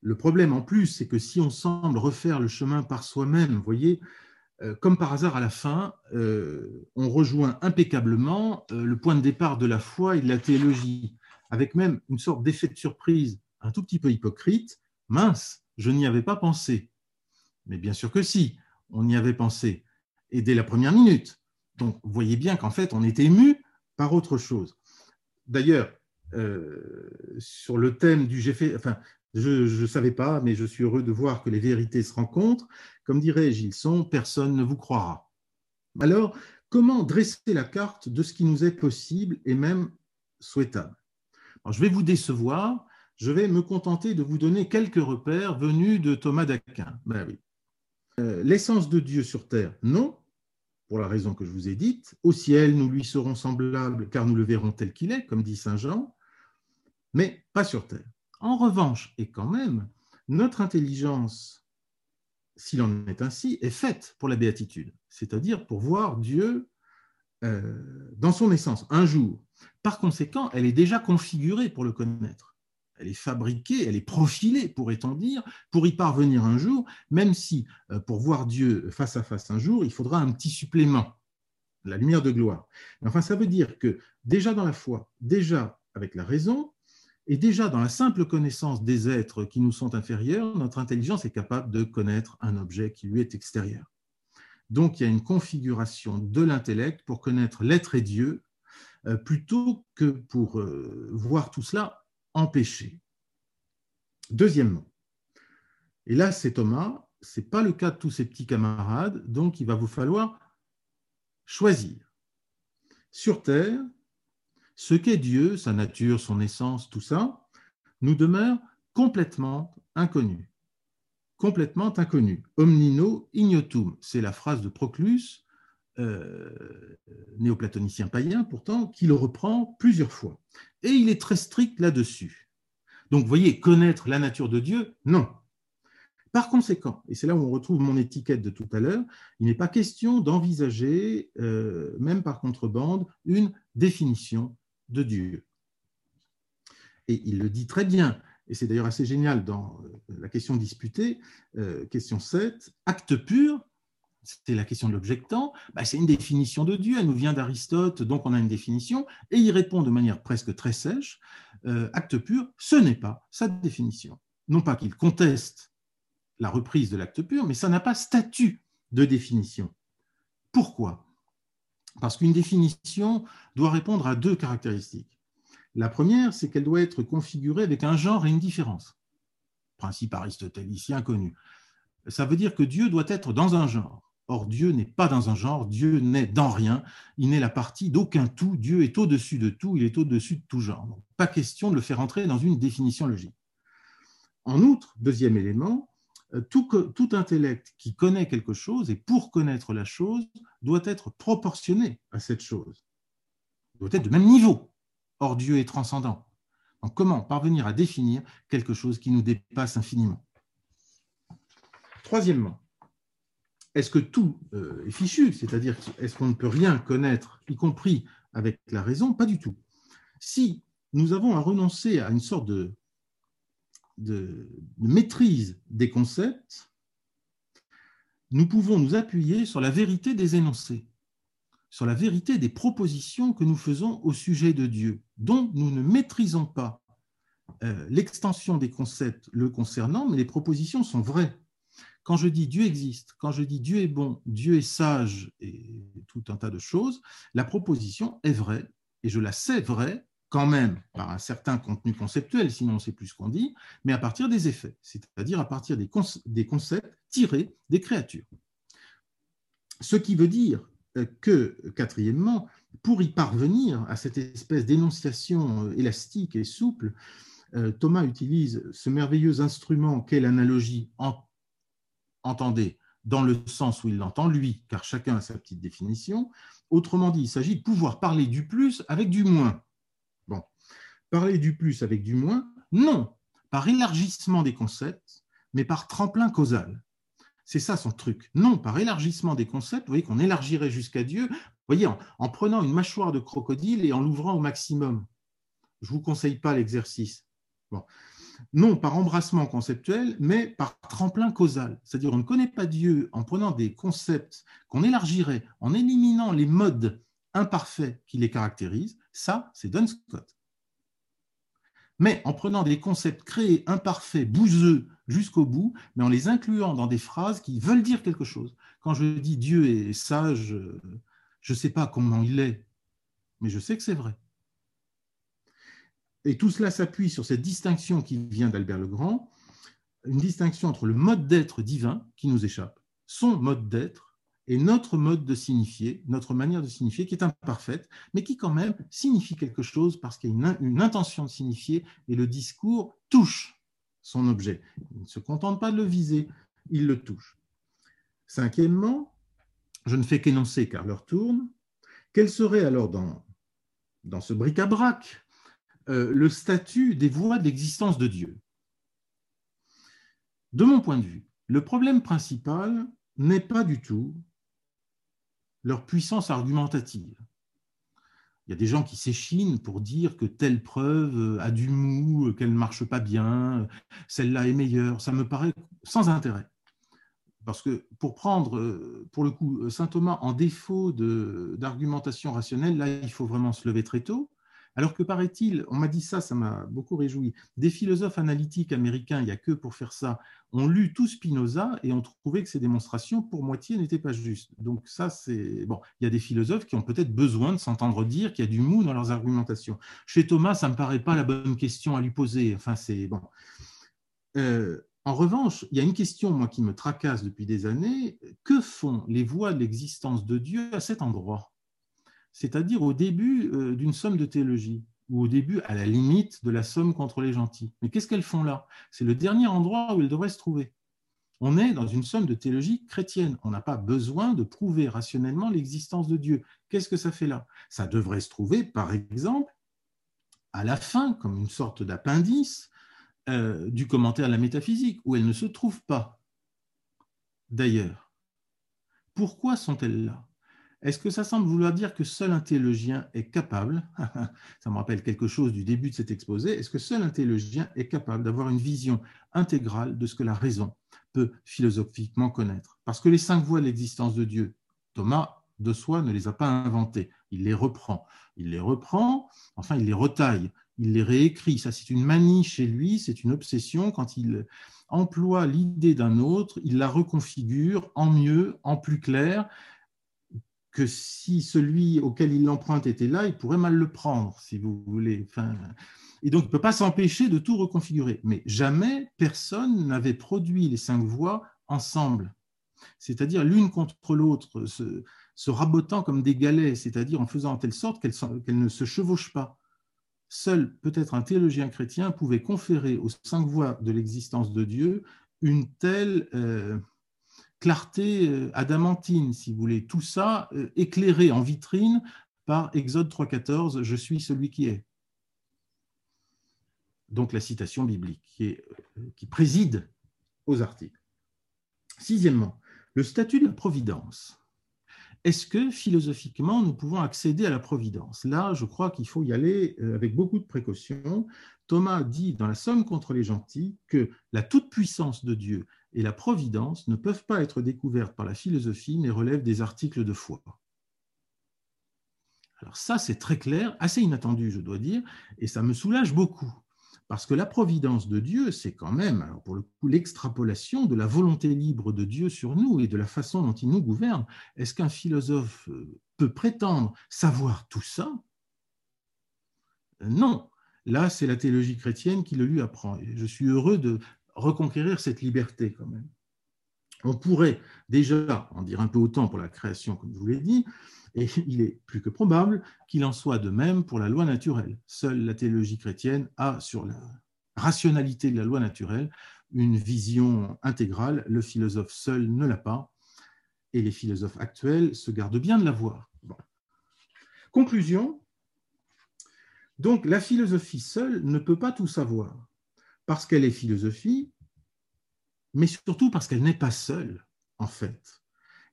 Speaker 1: Le problème en plus, c'est que si on semble refaire le chemin par soi-même, vous voyez, euh, comme par hasard, à la fin, euh, on rejoint impeccablement euh, le point de départ de la foi et de la théologie, avec même une sorte d'effet de surprise un tout petit peu hypocrite. Mince, je n'y avais pas pensé. Mais bien sûr que si, on y avait pensé, et dès la première minute. Donc, vous voyez bien qu'en fait, on est ému par autre chose. D'ailleurs, sur le thème du j'ai enfin, je ne savais pas, mais je suis heureux de voir que les vérités se rencontrent. Comme dirait Gilson, personne ne vous croira. Alors, comment dresser la carte de ce qui nous est possible et même souhaitable? Je vais vous décevoir, je vais me contenter de vous donner quelques repères venus de Thomas d'Aquin. Ben. Euh, l'essence de Dieu sur terre, non, pour la raison que je vous ai dite. Au ciel, nous lui serons semblables car nous le verrons tel qu'il est, comme dit Saint Jean, mais pas sur terre. En revanche, et quand même, notre intelligence, s'il en est ainsi, est faite pour la béatitude, c'est-à-dire pour voir Dieu euh, dans son essence, un jour. Par conséquent, elle est déjà configurée pour le connaître. Elle est fabriquée, elle est profilée, pourrait-on dire, pour y parvenir un jour, même si euh, pour voir Dieu face à face un jour, il faudra un petit supplément, la lumière de gloire. enfin, ça veut dire que déjà dans la foi, déjà avec la raison, et déjà dans la simple connaissance des êtres qui nous sont inférieurs, notre intelligence est capable de connaître un objet qui lui est extérieur. Donc il y a une configuration de l'intellect pour connaître l'être et Dieu, euh, plutôt que pour euh, voir tout cela empêché. Deuxièmement, et là c'est Thomas, ce n'est pas le cas de tous ses petits camarades, donc il va vous falloir choisir. Sur Terre, ce qu'est Dieu, sa nature, son essence, tout ça, nous demeure complètement inconnu. Complètement inconnu. Omnino ignotum, c'est la phrase de Proclus, euh, néoplatonicien païen pourtant, qui le reprend plusieurs fois. Et il est très strict là-dessus. Donc, vous voyez, connaître la nature de Dieu, non. Par conséquent, et c'est là où on retrouve mon étiquette de tout à l'heure, il n'est pas question d'envisager, euh, même par contrebande, une définition de Dieu. Et il le dit très bien, et c'est d'ailleurs assez génial dans euh, la question disputée, euh, question 7, acte pur, c'est la question de l'objectant, bah, c'est une définition de Dieu, elle nous vient d'Aristote, donc on a une définition, et il répond de manière presque très sèche, euh, acte pur, ce n'est pas sa définition. Non pas qu'il conteste la reprise de l'acte pur, mais ça n'a pas statut de définition. Pourquoi? Parce qu'une définition doit répondre à deux caractéristiques. La première, c'est qu'elle doit être configurée avec un genre et une différence. Principe aristotélicien connu. Ça veut dire que Dieu doit être dans un genre. Or, Dieu n'est pas dans un genre, Dieu n'est dans rien, il n'est la partie d'aucun tout, Dieu est au-dessus de tout, il est au-dessus de tout genre. pas question de le faire entrer dans une définition logique. En outre, deuxième élément, euh, tout, intellect qui connaît quelque chose, et pour connaître la chose, doit être proportionné à cette chose, doit être de même niveau. Or, Dieu est transcendant. Donc, comment parvenir à définir quelque chose qui nous dépasse infiniment? Troisièmement, est-ce que tout euh, est fichu? C'est-à-dire, est-ce qu'on ne peut rien connaître, y compris avec la raison? Pas du tout. Si nous avons à renoncer à une sorte de, maîtrise des concepts, nous pouvons nous appuyer sur la vérité des énoncés, sur la vérité des propositions que nous faisons au sujet de Dieu, dont nous ne maîtrisons pas euh, l'extension des concepts le concernant, mais les propositions sont vraies. Quand je dis Dieu existe, quand je dis Dieu est bon, Dieu est sage et tout un tas de choses, la proposition est vraie et je la sais vraie quand même par un certain contenu conceptuel, sinon on ne sait plus ce qu'on dit, mais à partir des effets, c'est-à-dire à partir des, concepts tirés des créatures. Ce qui veut dire euh, que, quatrièmement, pour y parvenir à cette espèce d'énonciation euh, élastique et souple, euh, Thomas utilise ce merveilleux instrument qu'est l'analogie entendez, dans le sens où il l'entend lui, car chacun a sa petite définition. Autrement dit, il s'agit de pouvoir parler du plus avec du moins. Bon, parler du plus avec du moins, non, par élargissement des concepts, mais par tremplin causal. C'est ça son truc. Non, par élargissement des concepts, vous voyez qu'on élargirait jusqu'à Dieu, vous voyez, en, en, prenant une mâchoire de crocodile et en l'ouvrant au maximum. Je ne vous conseille pas l'exercice. Non par embrassement conceptuel, mais par tremplin causal. C'est-à-dire on ne connaît pas Dieu en prenant des concepts qu'on élargirait, en éliminant les modes imparfaits qui les caractérisent. Ça, c'est Duns Scott. Mais en prenant des concepts créés, imparfaits, bouseux jusqu'au bout, mais en les incluant dans des phrases qui veulent dire quelque chose. Quand je dis Dieu est sage, je ne sais pas comment il est, mais je sais que c'est vrai. Et tout cela s'appuie sur cette distinction qui vient d'Albert le Grand, une distinction entre le mode d'être divin qui nous échappe, son mode d'être, et notre mode de signifier, notre manière de signifier qui est imparfaite, mais qui quand même signifie quelque chose parce qu'il y a une, intention de signifier et le discours touche son objet. Il ne se contente pas de le viser, il le touche. Cinquièmement, je ne fais qu'énoncer car l'heure tourne, quel serait alors dans, dans ce bric-à-brac le statut des voies d'existence de Dieu. De mon point de vue, le problème principal n'est pas du tout leur puissance argumentative. Il y a des gens qui s'échinent pour dire que telle preuve a du mou, qu'elle ne marche pas bien, celle-là est meilleure. Ça me paraît sans intérêt. Parce que pour prendre, pour le coup, saint Thomas en défaut d'argumentation rationnelle, là, il faut vraiment se lever très tôt. Alors que paraît-il, on m'a dit ça, ça m'a beaucoup réjoui, des philosophes analytiques américains, il n'y a que pour faire ça, ont lu tout Spinoza et ont trouvé que ces démonstrations, pour moitié, n'étaient pas justes. Donc ça, c'est... Bon, il y a des philosophes qui ont peut-être besoin de s'entendre dire qu'il y a du mou dans leurs argumentations. Chez Thomas, ça ne me paraît pas la bonne question à lui poser. Enfin, c'est... Bon. Euh, en revanche, il y a une question, moi, qui me tracasse depuis des années. Que font les voies de l'existence de Dieu à cet endroit? C'est-à-dire au début euh, d'une somme de théologie, ou au début, à la limite, de la somme contre les gentils. Mais qu'est-ce qu'elles font là? C'est le dernier endroit où elles devraient se trouver. On est dans une somme de théologie chrétienne. On n'a pas besoin de prouver rationnellement l'existence de Dieu. Qu'est-ce que ça fait là? Ça devrait se trouver, par exemple, à la fin, comme une sorte d'appendice euh, du commentaire de la métaphysique, où elles ne se trouvent pas. D'ailleurs, pourquoi sont-elles là? Est-ce que ça semble vouloir dire que seul un théologien est capable, <laughs> ça me rappelle quelque chose du début de cet exposé, est-ce que seul un théologien est capable d'avoir une vision intégrale de ce que la raison peut philosophiquement connaître? Parce que les cinq voies de l'existence de Dieu, Thomas de soi ne les a pas inventées, il les reprend. Il les reprend, enfin il les retaille, il les réécrit. Ça c'est une manie chez lui, c'est une obsession. Quand il emploie l'idée d'un autre, il la reconfigure en mieux, en plus clair, que si celui auquel il l'emprunte était là, il pourrait mal le prendre, si vous voulez. Et donc, il ne peut pas s'empêcher de tout reconfigurer. Mais jamais personne n'avait produit les cinq voies ensemble, c'est-à-dire l'une contre l'autre, se, rabotant comme des galets, c'est-à-dire en faisant en telle sorte qu'elles ne se chevauchent pas. Seul peut-être un théologien chrétien pouvait conférer aux cinq voies de l'existence de Dieu une telle... Euh, clarté euh, adamantine, si vous voulez. Tout ça euh, éclairé en vitrine par Exode 3.14, Je suis celui qui est. Donc la citation biblique qui, euh, qui préside aux articles. Sixièmement, le statut de la providence. Est-ce que philosophiquement nous pouvons accéder à la providence? Là, je crois qu'il faut y aller avec beaucoup de précaution. Thomas dit dans la Somme contre les gentils que la toute-puissance de Dieu et la providence ne peuvent pas être découvertes par la philosophie, mais relèvent des articles de foi. Alors ça, c'est très clair, assez inattendu, je dois dire, et ça me soulage beaucoup. Parce que la providence de Dieu, c'est quand même, pour le coup, l'extrapolation de la volonté libre de Dieu sur nous et de la façon dont il nous gouverne. Est-ce qu'un philosophe euh, peut prétendre savoir tout ça? Non. Là, c'est la théologie chrétienne qui le lui apprend. Je suis heureux de reconquérir cette liberté quand même. On pourrait déjà en dire un peu autant pour la création, comme je vous l'ai dit, et il est plus que probable qu'il en soit de même pour la loi naturelle. Seule la théologie chrétienne a sur la rationalité de la loi naturelle une vision intégrale. Le philosophe seul ne l'a pas, et les philosophes actuels se gardent bien de l'avoir. Conclusion. Donc la philosophie seule ne peut pas tout savoir parce qu'elle est philosophie, mais surtout parce qu'elle n'est pas seule, en fait.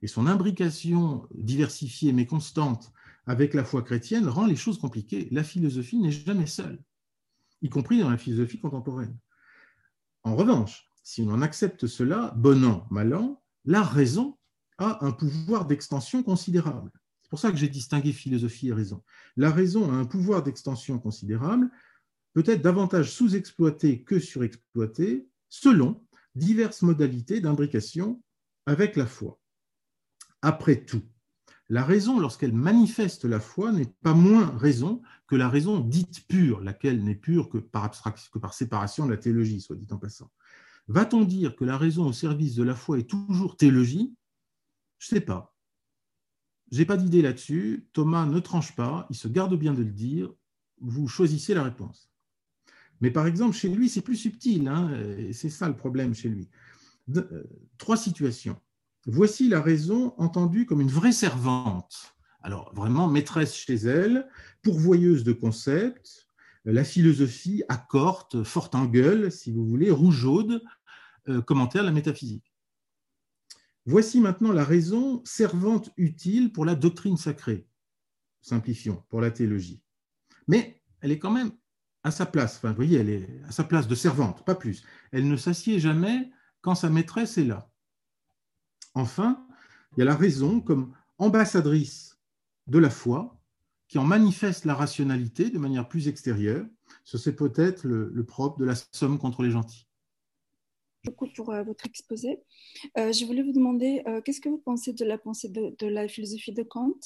Speaker 1: Et son imbrication diversifiée mais constante avec la foi chrétienne rend les choses compliquées. La philosophie n'est jamais seule, y compris dans la philosophie contemporaine. En revanche, si on en accepte cela, bon an, mal an, la raison a un pouvoir d'extension considérable. C'est pour ça que j'ai distingué philosophie et raison. La raison a un pouvoir d'extension considérable peut-être davantage sous-exploité que surexploité selon diverses modalités d'imbrication avec la foi. Après tout, la raison, lorsqu'elle manifeste la foi, n'est pas moins raison que la raison dite pure, laquelle n'est pure que par, que par séparation de la théologie, soit dit en passant. Va-t-on dire que la raison au service de la foi est toujours théologie? Je ne sais pas. Je n'ai pas d'idée là-dessus. Thomas ne tranche pas, il se garde bien de le dire. Vous choisissez la réponse. Mais par exemple, chez lui, c'est plus subtil, hein, c'est ça le problème chez lui. Euh, trois situations. Voici la raison entendue comme une vraie servante. Alors, vraiment, maîtresse chez elle, pourvoyeuse de concepts, la philosophie accorte, forte en gueule, si vous voulez, rougeaude, euh, commentaire la métaphysique. Voici maintenant la raison servante utile pour la doctrine sacrée. simplifions, pour la théologie. Mais elle est quand même à sa place. Voyez, elle est à sa place de servante, pas plus. Elle ne s'assied jamais quand sa maîtresse est là. Enfin, il y a la raison comme ambassadrice de la foi qui en manifeste la rationalité de manière plus extérieure. Ce c'est peut-être le, propre de la somme contre les gentils.
Speaker 2: Beaucoup pour euh, votre exposé. Euh, je voulais vous demander euh, qu'est-ce que vous pensez de la pensée de, la philosophie de Kant,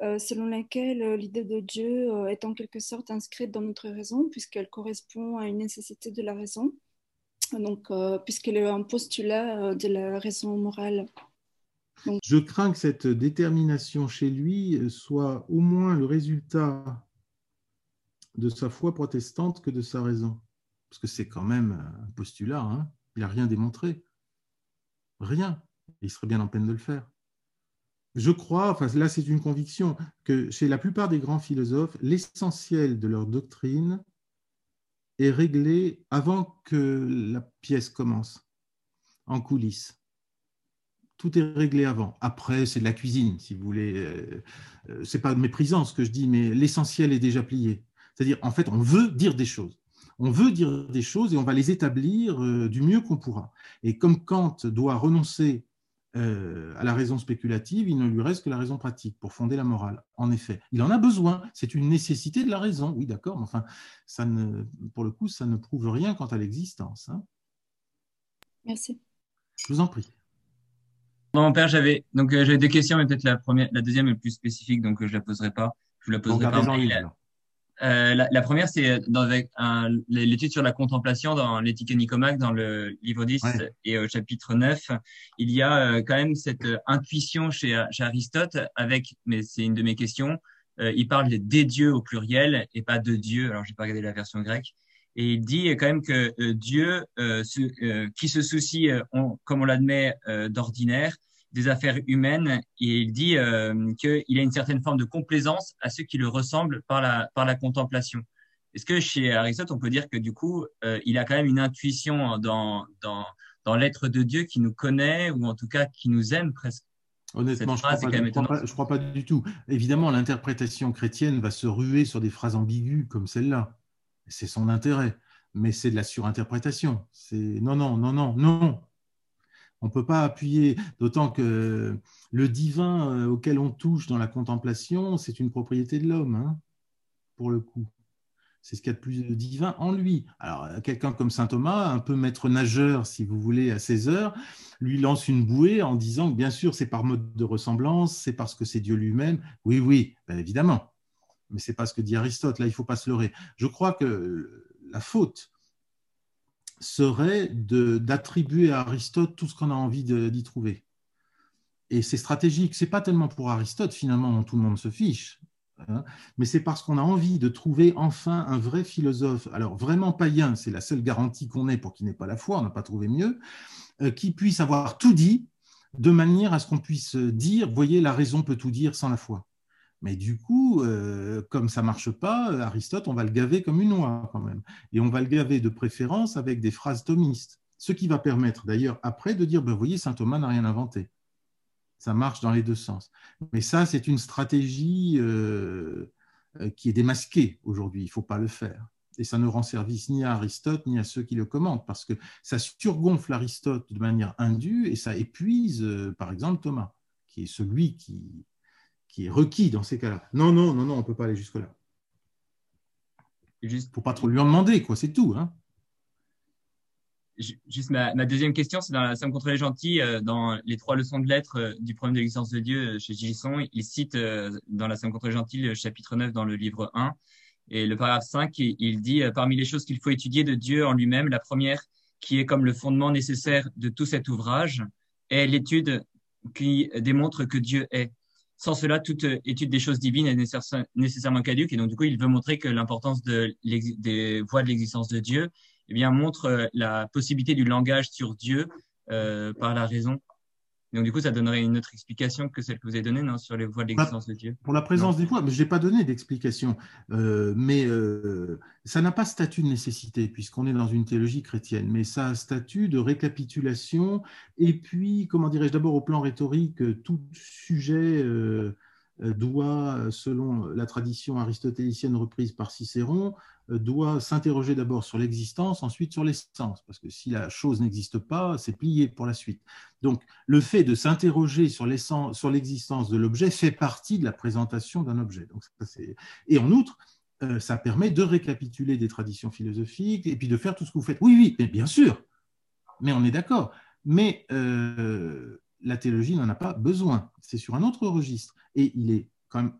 Speaker 2: selon laquelle l'idée de Dieu est en quelque sorte inscrite dans notre raison, puisqu'elle correspond à une nécessité de la raison, donc puisqu'elle est un postulat de la raison morale.
Speaker 1: Je crains que cette détermination chez lui soit au moins le résultat de sa foi protestante que de sa raison. Parce que c'est quand même un postulat, hein. Il n'a rien démontré. Rien. Il serait bien en peine de le faire. Je crois, enfin là c'est une conviction, que chez la plupart des grands philosophes, l'essentiel de leur doctrine est réglé avant que la pièce commence, en coulisses tout est réglé avant. Après, c'est de la cuisine, si vous voulez. Euh, euh, c'est pas méprisant ce que je dis, mais l'essentiel est déjà plié. C'est-à-dire, en fait, on veut dire des choses. On veut dire des choses et on va les établir euh, du mieux qu'on pourra. Et comme Kant doit renoncer à la raison spéculative, il ne lui reste que la raison pratique pour fonder la morale. En effet, il en a besoin. C'est une nécessité de la raison. Oui, d'accord, mais enfin, ça ne, pour le coup, ça ne prouve rien quant à l'existence. Hein.
Speaker 2: Merci.
Speaker 1: Je vous en prie.
Speaker 3: Mon père, j'avais donc euh, j'avais deux questions, mais peut-être la première, la deuxième est plus spécifique, donc euh, je la poserai pas. Je la poserai pas. Euh, la, la, première, c'est dans l'étude sur la contemplation dans l'éthique Nicomaque, dans le livre 10 et au chapitre 9. Il y a quand même cette intuition chez, chez Aristote avec, mais c'est une de mes questions, il parle des dieux au pluriel et pas de Dieu. Alors, j'ai pas regardé la version grecque. Et il dit quand même que Dieu, qui se soucie, comme on l'admet d'ordinaire, des affaires humaines et il dit euh, qu'il a une certaine forme de complaisance à ceux qui le ressemblent par la, par la contemplation. Est-ce que chez Aristote, on peut dire que du coup, euh, il a quand même une intuition dans, dans, dans l'être de Dieu qui nous connaît ou en tout cas qui nous aime presque?
Speaker 1: Honnêtement, je ne crois, crois, pas du tout. Évidemment, l'interprétation chrétienne va se ruer sur des phrases ambiguës comme celle-là. C'est son intérêt. Mais c'est de la surinterprétation. C'est non, non, non, non, non. On ne peut pas appuyer, d'autant que le divin euh, auquel on touche dans la contemplation, c'est une propriété de l'homme, hein, pour le coup. C'est ce qu'il y a de plus divin en lui. Alors, quelqu'un comme saint Thomas, un peu maître nageur, si vous voulez, à 16 heures, lui lance une bouée en disant que bien sûr, c'est par mode de ressemblance, c'est parce que c'est Dieu lui-même. Oui, oui, bien évidemment. Mais c'est pas ce que dit Aristote. Là, il ne faut pas se leurrer. Je crois que la faute serait d'attribuer à Aristote tout ce qu'on a envie d'y trouver. Et c'est stratégique. C'est pas tellement pour Aristote finalement dont tout le monde se fiche, hein, mais c'est parce qu'on a envie de trouver enfin un vrai philosophe. Alors vraiment païen, c'est la seule garantie qu'on ait pour qu'il n'ait pas la foi. On n'a pas trouvé mieux, euh, qui puisse avoir tout dit de manière à ce qu'on puisse dire, voyez, la raison peut tout dire sans la foi. Mais du coup, euh, comme ça marche pas, Aristote, on va le gaver comme une oie quand même. Et on va le gaver de préférence avec des phrases thomistes. Ce qui va permettre d'ailleurs après de dire, ben, vous voyez, saint Thomas n'a rien inventé. Ça marche dans les deux sens. Mais ça, c'est une stratégie euh, euh, qui est démasquée aujourd'hui. Il ne faut pas le faire. Et ça ne rend service ni à Aristote ni à ceux qui le commentent, parce que ça surgonfle Aristote de manière indue et ça épuise, par exemple, Thomas, qui est celui qui, qui est requis dans ces cas-là. Non, non, non, non, on ne peut pas aller jusque-là. Il ne faut pas trop lui en demander, quoi, c'est tout. Hein.
Speaker 3: Juste ma, deuxième question, c'est dans la Somme contre les gentils, euh, dans les trois leçons de lettres euh, du problème de l'existence de Dieu euh, chez Gisson, il cite dans la Somme contre les gentils le chapitre 9 dans le livre 1 et le paragraphe 5, il dit parmi les choses qu'il faut étudier de Dieu en lui-même, la première qui est comme le fondement nécessaire de tout cet ouvrage est l'étude qui démontre que Dieu est. Sans cela, toute euh, étude des choses divines est nécessairement caduque. Et donc, du coup, il veut montrer que l'importance de des voies de l'existence de Dieu eh bien, montre euh, la possibilité du langage sur Dieu euh, par la raison. Donc, du coup, ça donnerait une autre explication que celle que vous avez donnée non, sur les voies de l'existence de Dieu.
Speaker 1: Pour la présence des voies, mais je n'ai pas donné d'explication. Euh, mais euh, ça n'a pas statut de nécessité, puisqu'on est dans une théologie chrétienne, mais ça a statut de récapitulation. Et puis, comment dirais-je, d'abord au plan rhétorique, tout sujet. Euh, doit, selon la tradition aristotélicienne reprise par Cicéron, doit s'interroger d'abord sur l'existence, ensuite sur l'essence, parce que si la chose n'existe pas, c'est plié pour la suite. Donc, le fait de s'interroger sur l'existence de l'objet fait partie de la présentation d'un objet. Donc, et en outre, ça permet de récapituler des traditions philosophiques et puis de faire tout ce que vous faites. Oui, oui, bien sûr, mais on est d'accord. Mais euh, la théologie n'en a pas besoin. C'est sur un autre registre. Et il est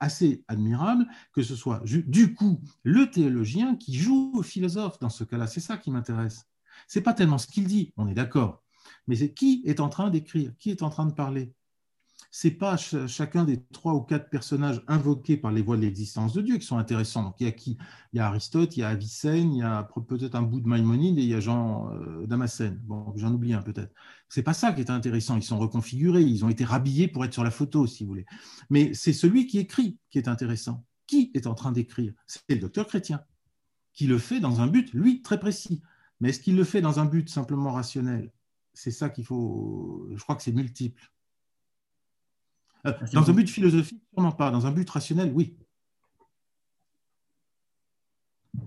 Speaker 1: assez admirable que ce soit du coup le théologien qui joue au philosophe dans ce cas-là. C'est ça qui m'intéresse. C'est pas tellement ce qu'il dit, on est d'accord, mais c'est qui est en train d'écrire, qui est en train de parler c'est pas chacun des trois ou quatre personnages invoqués par les voix de l'existence de Dieu qui sont intéressants. Donc, il y a qui? Il y a Aristote, il y a Avicenne, il y a peut-être un bout de Maïmonide et il y a Jean euh, Damascène. Bon, j'en oublie un peut-être. C'est pas ça qui est intéressant. Ils sont reconfigurés, ils ont été rhabillés pour être sur la photo, si vous voulez. Mais c'est celui qui écrit qui est intéressant. Qui est en train d'écrire? C'est le docteur chrétien, qui le fait dans un but, lui, très précis. Mais est-ce qu'il le fait dans un but simplement rationnel? C'est ça qu'il faut. Je crois que c'est multiple. Euh, dans un but philosophique, sûrement pas. Dans un but rationnel, oui.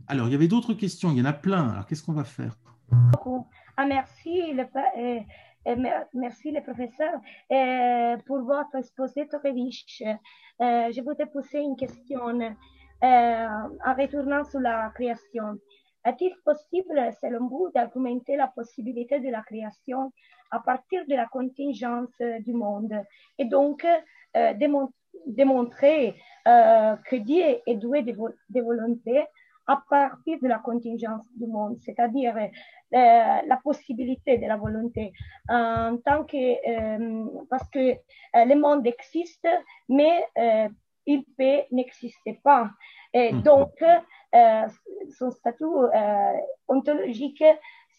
Speaker 1: Alors, il y avait d'autres questions. Il y en a plein. Alors, qu'est-ce qu'on va faire?
Speaker 4: Ah, Merci, le, euh, euh, merci le professeur pour votre exposé très riche. je voudrais poser une question en retournant sur la création. Est-il possible, selon vous, d'argumenter la possibilité de la création à partir de la contingence du monde? Et donc euh, démontrer euh, que Dieu est doué de, de, volonté à partir de la contingence du monde, c'est-à-dire euh, la possibilité de la volonté, en tant que, parce que le monde existe, mais il peut n'exister pas. Et hmm. donc, son statut ontologique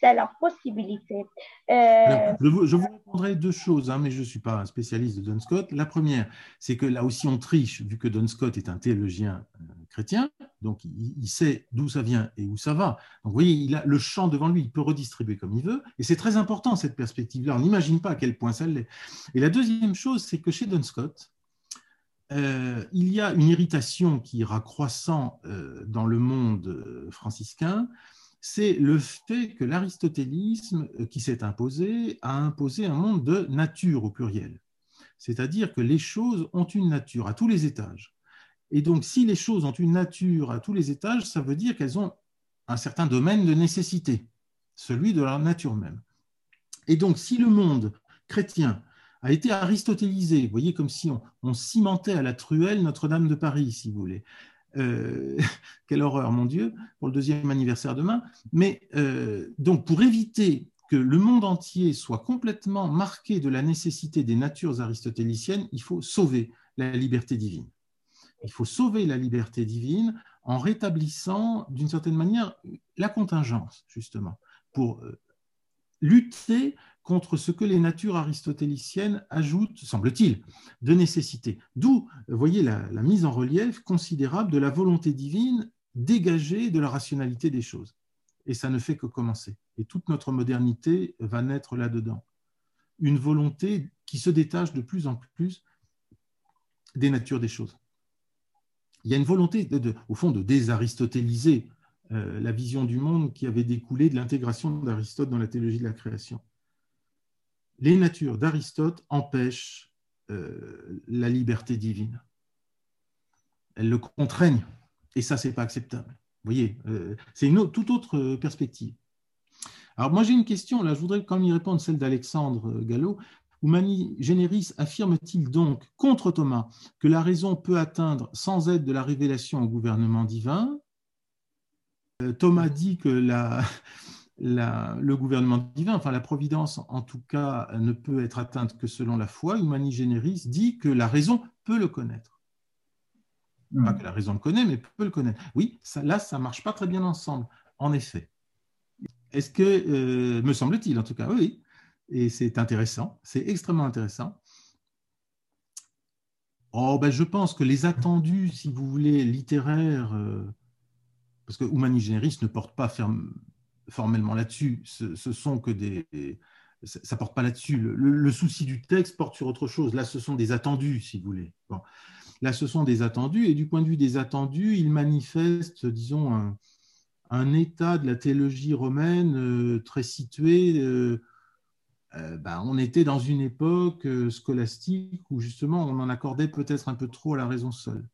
Speaker 4: c'est la possibilité.
Speaker 1: Euh, je, vous, répondrai deux choses, hein, mais je ne suis pas un spécialiste de Don Scott. La première, c'est que là aussi on triche, vu que Don Scott est un théologien euh, chrétien, donc il, sait d'où ça vient et où ça va. Donc vous voyez, il a le champ devant lui, il peut redistribuer comme il veut, et c'est très important cette perspective-là. On n'imagine pas à quel point ça l'est. Et la deuxième chose, c'est que chez Don Scott, euh, il y a une irritation qui ira croissant dans le monde franciscain c'est le fait que l'aristotélisme euh, qui s'est imposé a imposé un monde de nature au pluriel. C'est-à-dire que les choses ont une nature à tous les étages. Et donc, si les choses ont une nature à tous les étages, ça veut dire qu'elles ont un certain domaine de nécessité, celui de leur nature même. Et donc, si le monde chrétien a été aristotélisé, vous voyez, comme si on, cimentait à la truelle Notre-Dame de Paris, si vous voulez, euh, <laughs> quelle horreur, mon Dieu, pour le deuxième anniversaire demain. Mais euh, donc, pour éviter que le monde entier soit complètement marqué de la nécessité des natures aristotéliciennes, il faut sauver la liberté divine. Il faut sauver la liberté divine en rétablissant, d'une certaine manière, la contingence, justement, pour euh, lutter contre ce que les natures aristotéliciennes ajoutent, semble-t-il, de nécessité. D'où, voyez, la, mise en relief considérable de la volonté divine dégagée de la rationalité des choses. Et ça ne fait que commencer. Et toute notre modernité va naître là-dedans. Une volonté qui se détache de plus en plus des natures des choses. Il y a une volonté, au fond, de désaristotéliser euh, la vision du monde qui avait découlé de l'intégration d'Aristote dans la théologie de la création les natures d'Aristote empêchent euh, la liberté divine. Elles le contraignent. Et ça, c'est pas acceptable. Vous voyez, euh, c'est une toute autre perspective. Alors moi, j'ai une question, là, je voudrais quand même y répondre, celle d'Alexandre Gallo. Humani Generis affirme-t-il donc, contre Thomas, que la raison peut atteindre sans aide de la révélation au gouvernement divin? Euh, Thomas dit que la, le gouvernement divin, enfin la providence en tout cas, ne peut être atteinte que selon la foi. Humani Generis dit que la raison peut le connaître. Hmm. Pas que la raison le connaît, mais peut le connaître. Oui, ça, là, ça ne marche pas très bien ensemble, en effet. Est-ce que, euh, me semble-t-il en tout cas, oui, et c'est intéressant, c'est extrêmement intéressant. Oh, ben, je pense que les attendus, si vous voulez, littéraires, euh, parce que Humani Generis ne porte pas ferme, formellement là-dessus, ce, sont que des, ça porte pas là-dessus. Le, souci du texte porte sur autre chose. Là, ce sont des attendus, si vous voulez. Là, ce sont des attendus, et du point de vue des attendus, il manifeste, disons, un, un état de la théologie romaine euh, très situé. Euh, euh, ben, on était dans une époque scolastique où justement on en accordait peut-être un peu trop à la raison seule,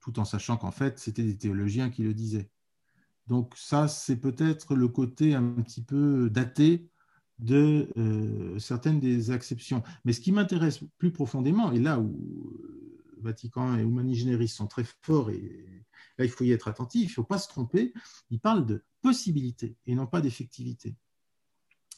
Speaker 1: tout en sachant qu'en fait c'était des théologiens qui le disaient. Donc ça, c'est peut-être le côté un petit peu daté de certaines des exceptions. Mais ce qui m'intéresse plus profondément, et là où Vatican et Humani Generis sont très forts et Là, il faut y être attentif, il ne faut pas se tromper. Il parle de possibilité et non pas d'effectivité.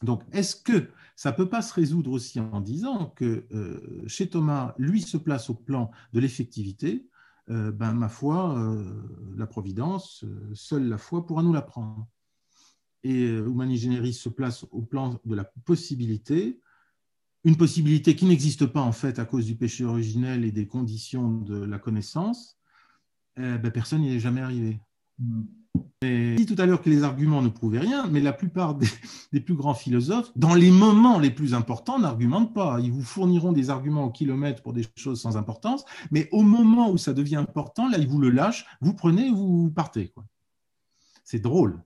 Speaker 1: Donc, est-ce que ça ne peut pas se résoudre aussi en disant que euh, chez Thomas, lui se place au plan de l'effectivité euh, ben, Ma foi, euh, la providence, seule la foi pourra nous l'apprendre. Et Humani Generis se place au plan de la possibilité, une possibilité qui n'existe pas en fait à cause du péché originel et des conditions de la connaissance, eh ben, personne n'y est jamais arrivé. Hmm. Et dit tout à l'heure que les arguments ne prouvaient rien, mais la plupart <laughs> des, plus grands philosophes, dans les moments les plus importants, n'argumentent pas. Ils vous fourniront des arguments au kilomètre pour des choses sans importance, mais au moment où ça devient important, là, ils vous le lâchent, vous prenez, vous partez. C'est drôle.